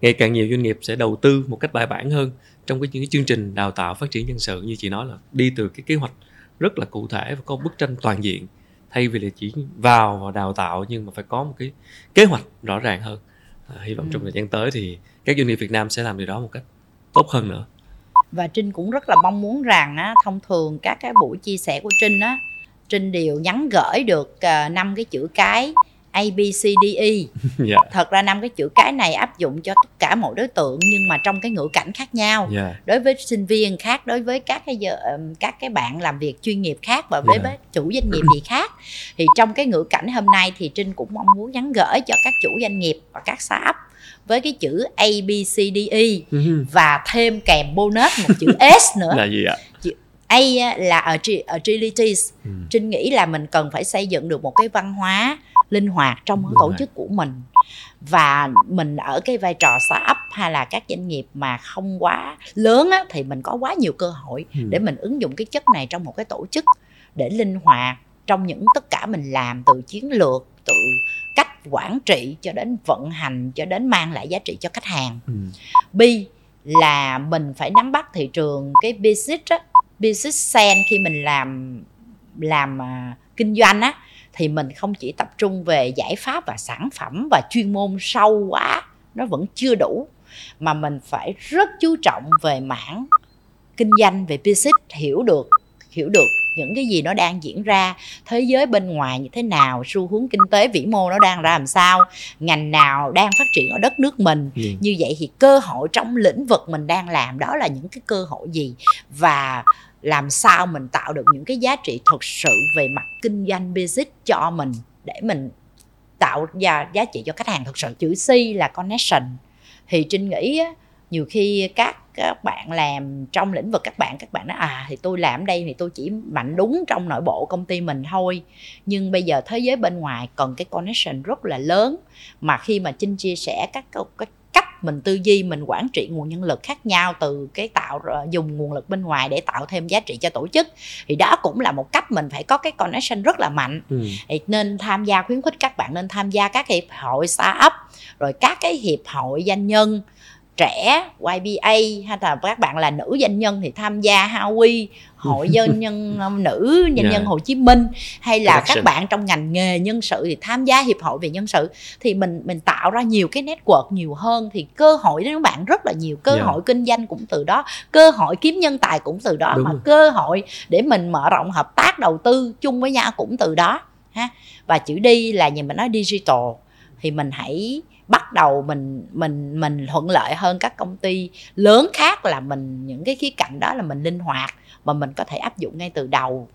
ngày càng nhiều doanh nghiệp sẽ đầu tư một cách bài bản hơn trong cái những cái chương trình đào tạo phát triển nhân sự như chị nói là đi từ cái kế hoạch rất là cụ thể và có bức tranh toàn diện thay vì là chỉ vào và đào tạo nhưng mà phải có một cái kế hoạch rõ ràng hơn. À, hy vọng ừ. trong thời gian tới thì các doanh nghiệp Việt Nam sẽ làm điều đó một cách tốt hơn nữa và Trinh cũng rất là mong muốn rằng á, thông thường các cái buổi chia sẻ của Trinh á Trinh đều nhắn gửi được à, năm cái chữ cái A B C D E. yeah. <laughs> Dạ. Thật ra năm cái chữ cái này áp dụng cho tất cả mọi đối tượng nhưng mà trong cái ngữ cảnh khác nhau. Yeah. Dạ. Đối với sinh viên khác, đối với các cái giờ các cái bạn làm việc chuyên nghiệp khác và với yeah. Dạ. chủ doanh nghiệp gì khác. Thì trong cái ngữ cảnh hôm nay thì Trinh cũng mong muốn nhắn gửi cho các chủ doanh nghiệp và các startup với cái chữ A B C D E uh-huh. và thêm kèm bonus một chữ <laughs> S nữa. là gì ạ? A là agilities. Ừ. Trinh nghĩ là mình cần phải xây dựng được một cái văn hóa linh hoạt trong cái tổ chức của mình và mình ở cái vai trò startup hay là các doanh nghiệp mà không quá lớn á, thì mình có quá nhiều cơ hội ừ. để mình ứng dụng cái chất này trong một cái tổ chức để linh hoạt trong những tất cả mình làm từ chiến lược từ quản trị cho đến vận hành cho đến mang lại giá trị cho khách hàng ừ. b là mình phải nắm bắt thị trường cái business á, business sense khi mình làm làm uh, kinh doanh á thì mình không chỉ tập trung về giải pháp và sản phẩm và chuyên môn sâu quá nó vẫn chưa đủ mà mình phải rất chú trọng về mảng kinh doanh về business hiểu được hiểu được những cái gì nó đang diễn ra thế giới bên ngoài như thế nào xu hướng kinh tế vĩ mô nó đang ra làm sao ngành nào đang phát triển ở đất nước mình. Ừ. như vậy thì cơ hội trong lĩnh vực mình đang làm đó là những cái cơ hội gì? Và làm sao mình tạo được những cái giá trị thực sự về mặt kinh doanh business cho mình để mình tạo ra giá trị cho khách hàng thực sự? Chữ C là connection. Thì trinh nghĩ nhiều khi các các bạn làm trong lĩnh vực các bạn các bạn nói à thì tôi làm đây thì tôi chỉ mạnh đúng trong nội bộ công ty mình thôi nhưng bây giờ thế giới bên ngoài cần cái connection rất là lớn mà khi mà trinh chia sẻ các cái cách mình tư duy mình quản trị nguồn nhân lực khác nhau từ cái tạo dùng nguồn lực bên ngoài để tạo thêm giá trị cho tổ chức thì đó cũng là một cách mình phải có cái connection rất là mạnh ừ. thì nên tham gia khuyến khích các bạn nên tham gia các hiệp hội startup rồi các cái hiệp hội doanh nhân trẻ YBA hay là các bạn là nữ doanh nhân thì tham gia Howie hội doanh <laughs> nhân um, nữ doanh yeah. nhân Hồ Chí Minh hay là Connection. các bạn trong ngành nghề nhân sự thì tham gia hiệp hội về nhân sự thì mình mình tạo ra nhiều cái network nhiều hơn thì cơ hội đến các bạn rất là nhiều cơ yeah. hội kinh doanh cũng từ đó cơ hội kiếm nhân tài cũng từ đó Đúng mà rồi. cơ hội để mình mở rộng hợp tác đầu tư chung với nhau cũng từ đó ha và chữ đi là nhìn mình nói digital thì mình hãy bắt đầu mình mình mình thuận lợi hơn các công ty lớn khác là mình những cái khía cạnh đó là mình linh hoạt mà mình có thể áp dụng ngay từ đầu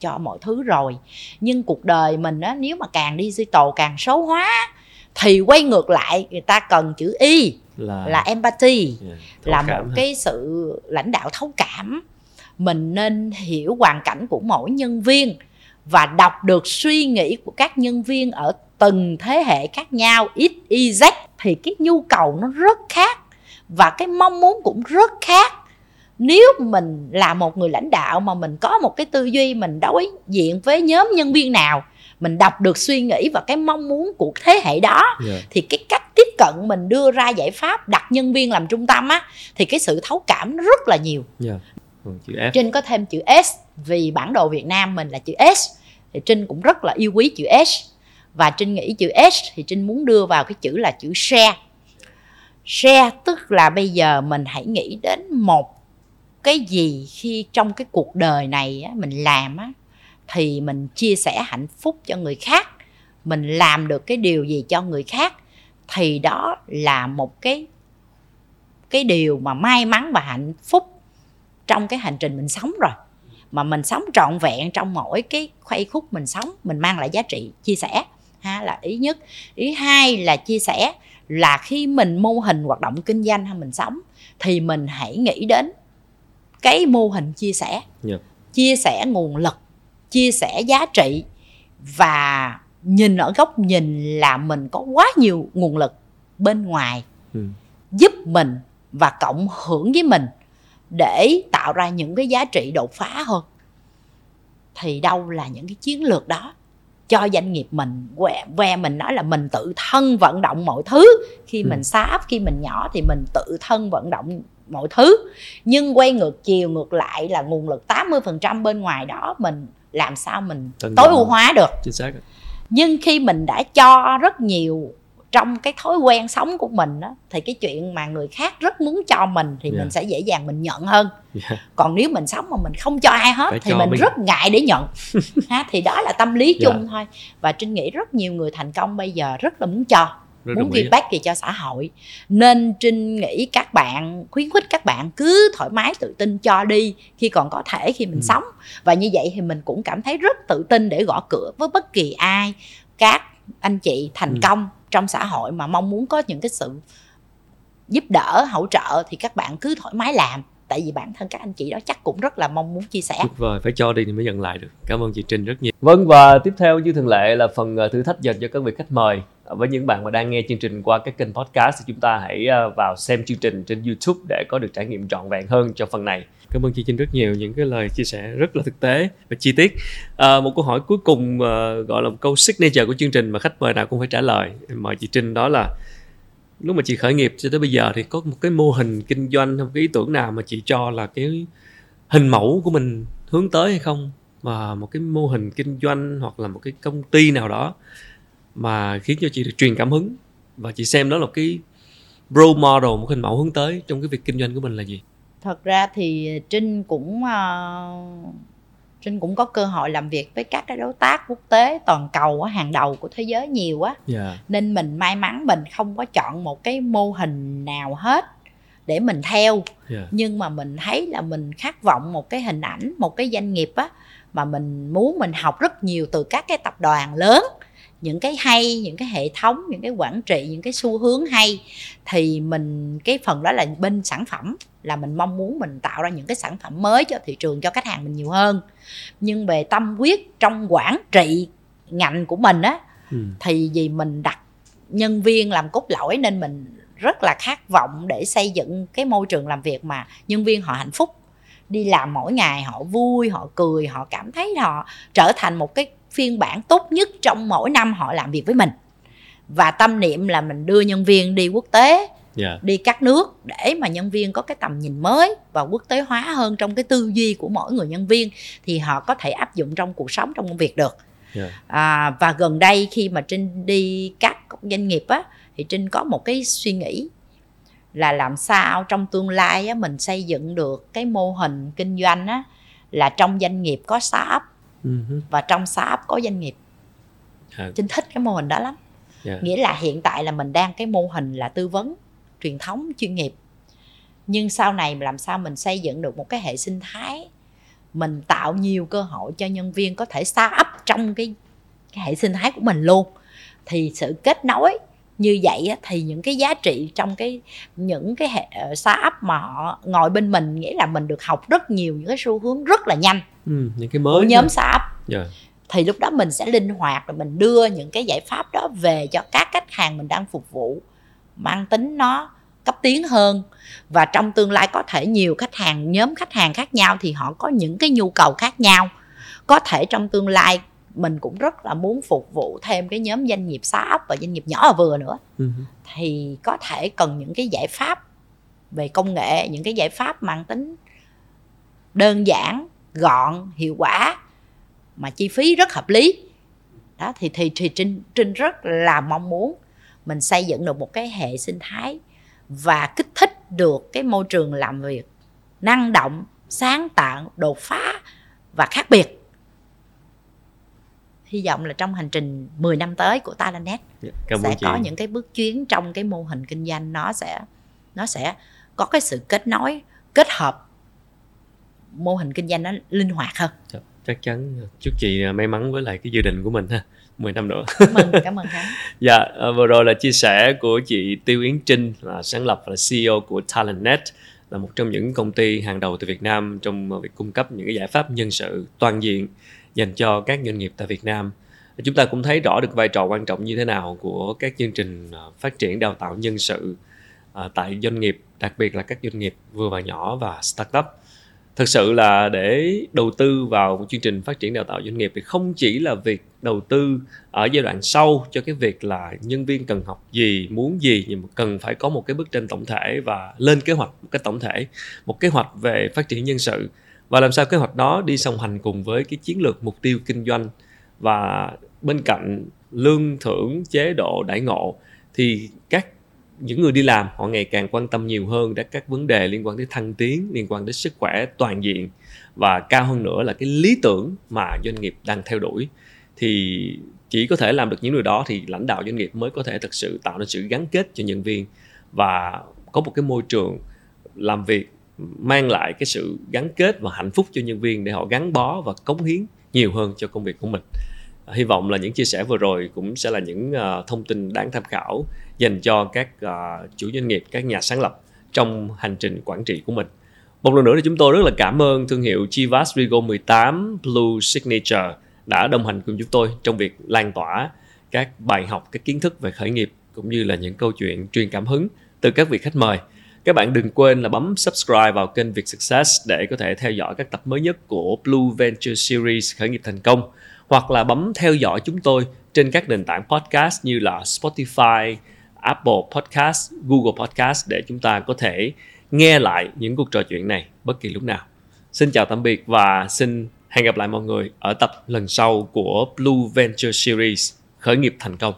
cho mọi thứ rồi nhưng cuộc đời mình á nếu mà càng digital càng số hóa thì quay ngược lại người ta cần chữ y là, là empathy yeah, là một ha. cái sự lãnh đạo thấu cảm mình nên hiểu hoàn cảnh của mỗi nhân viên và đọc được suy nghĩ của các nhân viên ở từng thế hệ khác nhau ít y z thì cái nhu cầu nó rất khác và cái mong muốn cũng rất khác nếu mình là một người lãnh đạo mà mình có một cái tư duy mình đối diện với nhóm nhân viên nào mình đọc được suy nghĩ và cái mong muốn của thế hệ đó yeah. Thì cái cách tiếp cận mình đưa ra giải pháp đặt nhân viên làm trung tâm á thì cái sự thấu cảm nó rất là nhiều yeah. Chữ F. Trinh có thêm chữ S vì bản đồ Việt Nam mình là chữ S thì Trinh cũng rất là yêu quý chữ S và trinh nghĩ chữ s thì trinh muốn đưa vào cái chữ là chữ share. Share tức là bây giờ mình hãy nghĩ đến một cái gì khi trong cái cuộc đời này á, mình làm á, thì mình chia sẻ hạnh phúc cho người khác. Mình làm được cái điều gì cho người khác thì đó là một cái cái điều mà may mắn và hạnh phúc trong cái hành trình mình sống rồi. Mà mình sống trọn vẹn trong mỗi cái khuây khúc mình sống mình mang lại giá trị chia sẻ ha là ý nhất ý hai là chia sẻ là khi mình mô hình hoạt động kinh doanh hay mình sống thì mình hãy nghĩ đến cái mô hình chia sẻ yeah. Dạ. chia sẻ nguồn lực chia sẻ giá trị và nhìn ở góc nhìn là mình có quá nhiều nguồn lực bên ngoài ừ. giúp mình và cộng hưởng với mình để tạo ra những cái giá trị đột phá hơn thì đâu là những cái chiến lược đó cho doanh nghiệp mình. Que, que mình nói là mình tự thân vận động mọi thứ. Khi ừ. mình xa ấp khi mình nhỏ thì mình tự thân vận động mọi thứ. Nhưng quay ngược chiều ngược lại là nguồn lực 80% bên ngoài đó mình làm sao mình Tân tối ưu hóa được. Chính xác nhưng khi mình đã cho rất nhiều trong cái thói quen sống của mình đó, thì cái chuyện mà người khác rất muốn cho mình thì yeah. mình sẽ dễ dàng mình nhận hơn yeah. còn nếu mình sống mà mình không cho ai hết Phải thì mình, mình rất ngại để nhận <laughs> ha thì đó là tâm lý chung yeah. thôi và trinh nghĩ rất nhiều người thành công bây giờ rất là muốn cho rất muốn ghi back gì cho xã hội nên trinh nghĩ các bạn khuyến khích các bạn cứ thoải mái tự tin cho đi khi còn có thể khi mình ừ. sống và như vậy thì mình cũng cảm thấy rất tự tin để gõ cửa với bất kỳ ai các anh chị thành ừ. công trong xã hội mà mong muốn có những cái sự giúp đỡ hỗ trợ thì các bạn cứ thoải mái làm. Tại vì bản thân các anh chị đó chắc cũng rất là mong muốn chia sẻ. Tuyệt vời phải cho đi thì mới nhận lại được. Cảm ơn chị Trinh rất nhiều. Vâng và tiếp theo như thường lệ là phần ờ, thử thách dành cho các vị khách mời. Với những bạn mà đang nghe chương trình qua cái kênh podcast thì chúng ta hãy ờ, vào xem chương trình trên YouTube để có được trải nghiệm trọn vẹn hơn cho phần này cảm ơn chị Trinh rất nhiều những cái lời chia sẻ rất là thực tế và chi tiết. À, một câu hỏi cuối cùng à, gọi là một câu signature của chương trình mà khách mời nào cũng phải trả lời. Mời chị Trinh đó là lúc mà chị khởi nghiệp cho tới bây giờ thì có một cái mô hình kinh doanh một cái ý tưởng nào mà chị cho là cái hình mẫu của mình hướng tới hay không? Và một cái mô hình kinh doanh hoặc là một cái công ty nào đó mà khiến cho chị được truyền cảm hứng? Và chị xem đó là cái role model một hình mẫu hướng tới trong cái việc kinh doanh của mình là gì? Thật ra thì trinh cũng uh, trinh cũng có cơ hội làm việc với các cái đối tác quốc tế toàn cầu hàng đầu của thế giới nhiều á yeah. Dạ. nên mình may mắn mình không có chọn một cái mô hình nào hết để mình theo yeah. Dạ. nhưng mà mình thấy là mình khát vọng một cái hình ảnh một cái doanh nghiệp á mà mình muốn mình học rất nhiều từ các cái tập đoàn lớn những cái hay những cái hệ thống những cái quản trị những cái xu hướng hay thì mình cái phần đó là bên sản phẩm là mình mong muốn mình tạo ra những cái sản phẩm mới cho thị trường cho khách hàng mình nhiều hơn nhưng về tâm huyết trong quản trị ngành của mình á ừ. thì vì mình đặt nhân viên làm cốt lõi nên mình rất là khát vọng để xây dựng cái môi trường làm việc mà nhân viên họ hạnh phúc đi làm mỗi ngày họ vui họ cười họ cảm thấy họ trở thành một cái phiên bản tốt nhất trong mỗi năm họ làm việc với mình và tâm niệm là mình đưa nhân viên đi quốc tế yeah. Dạ. đi các nước để mà nhân viên có cái tầm nhìn mới và quốc tế hóa hơn trong cái tư duy của mỗi người nhân viên thì họ có thể áp dụng trong cuộc sống trong công việc được yeah. Dạ. à, và gần đây khi mà trinh đi các doanh nghiệp á thì trinh có một cái suy nghĩ là làm sao trong tương lai á, mình xây dựng được cái mô hình kinh doanh á, là trong doanh nghiệp có startup uh-huh. và trong startup có doanh nghiệp. Trinh thích cái mô hình đó lắm. Yeah. nghĩa là hiện tại là mình đang cái mô hình là tư vấn truyền thống chuyên nghiệp. Nhưng sau này làm sao mình xây dựng được một cái hệ sinh thái mình tạo nhiều cơ hội cho nhân viên có thể start up trong cái, cái hệ sinh thái của mình luôn. Thì sự kết nối như vậy á, thì những cái giá trị trong cái những cái hệ ờ, startup mà họ ngồi bên mình nghĩa là mình được học rất nhiều những cái xu hướng rất là nhanh ừ, những cái mới nhóm startup yeah. Dạ. thì lúc đó mình sẽ linh hoạt và mình đưa những cái giải pháp đó về cho các khách hàng mình đang phục vụ mang tính nó cấp tiến hơn và trong tương lai có thể nhiều khách hàng nhóm khách hàng khác nhau thì họ có những cái nhu cầu khác nhau có thể trong tương lai mình cũng rất là muốn phục vụ thêm cái nhóm doanh nghiệp startup và doanh nghiệp nhỏ và vừa nữa uh-huh. thì có thể cần những cái giải pháp về công nghệ những cái giải pháp mang tính đơn giản gọn hiệu quả mà chi phí rất hợp lý. Đó thì thì thì trinh trinh rất là mong muốn mình xây dựng được một cái hệ sinh thái và kích thích được cái môi trường làm việc năng động sáng tạo đột phá và khác biệt. Hy vọng là trong hành trình 10 năm tới của Talentnet dạ, sẽ có những cái bước chuyến trong cái mô hình kinh doanh nó sẽ nó sẽ có cái sự kết nối kết hợp mô hình kinh doanh nó linh hoạt hơn. Dạ, chắc chắn. Chúc chị may mắn với lại cái dự định của mình ha. 10 năm nữa. Cảm ơn cảm ơn khánh. <laughs> Dạ ờ, vừa rồi là chia sẻ của chị Tiêu Yến Trinh là sáng lập và CEO của Talentnet là một trong những công ty hàng đầu tại Việt Nam trong việc cung cấp những cái giải pháp nhân sự toàn diện dành cho các doanh nghiệp tại Việt Nam. Chúng ta cũng thấy rõ được vai trò quan trọng như thế nào của các chương trình à, phát triển đào tạo nhân sự à, tại doanh nghiệp đặc biệt là các doanh nghiệp vừa và nhỏ và startup thực sự là để đầu tư vào một chương trình phát triển đào tạo doanh nghiệp thì không chỉ là việc đầu tư ở giai đoạn sau cho cái việc là nhân viên cần học gì, muốn gì, nhưng mà cần phải có một cái bức tranh tổng thể và lên kế hoạch một cái tổng thể, một kế hoạch về phát triển nhân sự. Và làm sao kế hoạch đó đi song hành cùng với cái chiến lược mục tiêu kinh doanh và bên cạnh lương thưởng, chế độ đãi ngộ thì các những người đi làm, họ ngày càng quan tâm nhiều hơn đến các vấn đề liên quan đến thăng tiến, liên quan đến sức khỏe toàn diện và cao hơn nữa là cái lý tưởng mà doanh nghiệp đang theo đuổi. Thì chỉ có thể làm được những điều đó thì lãnh đạo doanh nghiệp mới có thể thực sự tạo nên sự gắn kết cho nhân viên và có một cái môi trường làm việc mang lại cái sự gắn kết và hạnh phúc cho nhân viên để họ gắn bó và cống hiến nhiều hơn cho công việc của mình. Hy vọng là những chia sẻ vừa rồi cũng sẽ là những ờ, thông tin đáng tham khảo dành cho các uh, chủ doanh nghiệp các nhà sáng lập trong hành trình quản trị của mình một lần nữa thì chúng tôi rất là cảm ơn thương hiệu Chivas Regal 18 Blue Signature đã đồng hành cùng chúng tôi trong việc lan tỏa các bài học, các kiến thức về khởi nghiệp cũng như là những câu chuyện truyền cảm hứng từ các vị khách mời. Các bạn đừng quên là bấm subscribe vào kênh Việt Success để có thể theo dõi các tập mới nhất của Blue Venture Series khởi nghiệp thành công hoặc là bấm theo dõi chúng tôi trên các nền tảng podcast như là Spotify, Apple Podcast, Google Podcast để chúng ta có thể nghe lại những cuộc trò chuyện này bất kỳ lúc nào. Xin chào tạm biệt và xin hẹn gặp lại mọi người ở tập lần sau của Blue Venture Series khởi nghiệp thành công.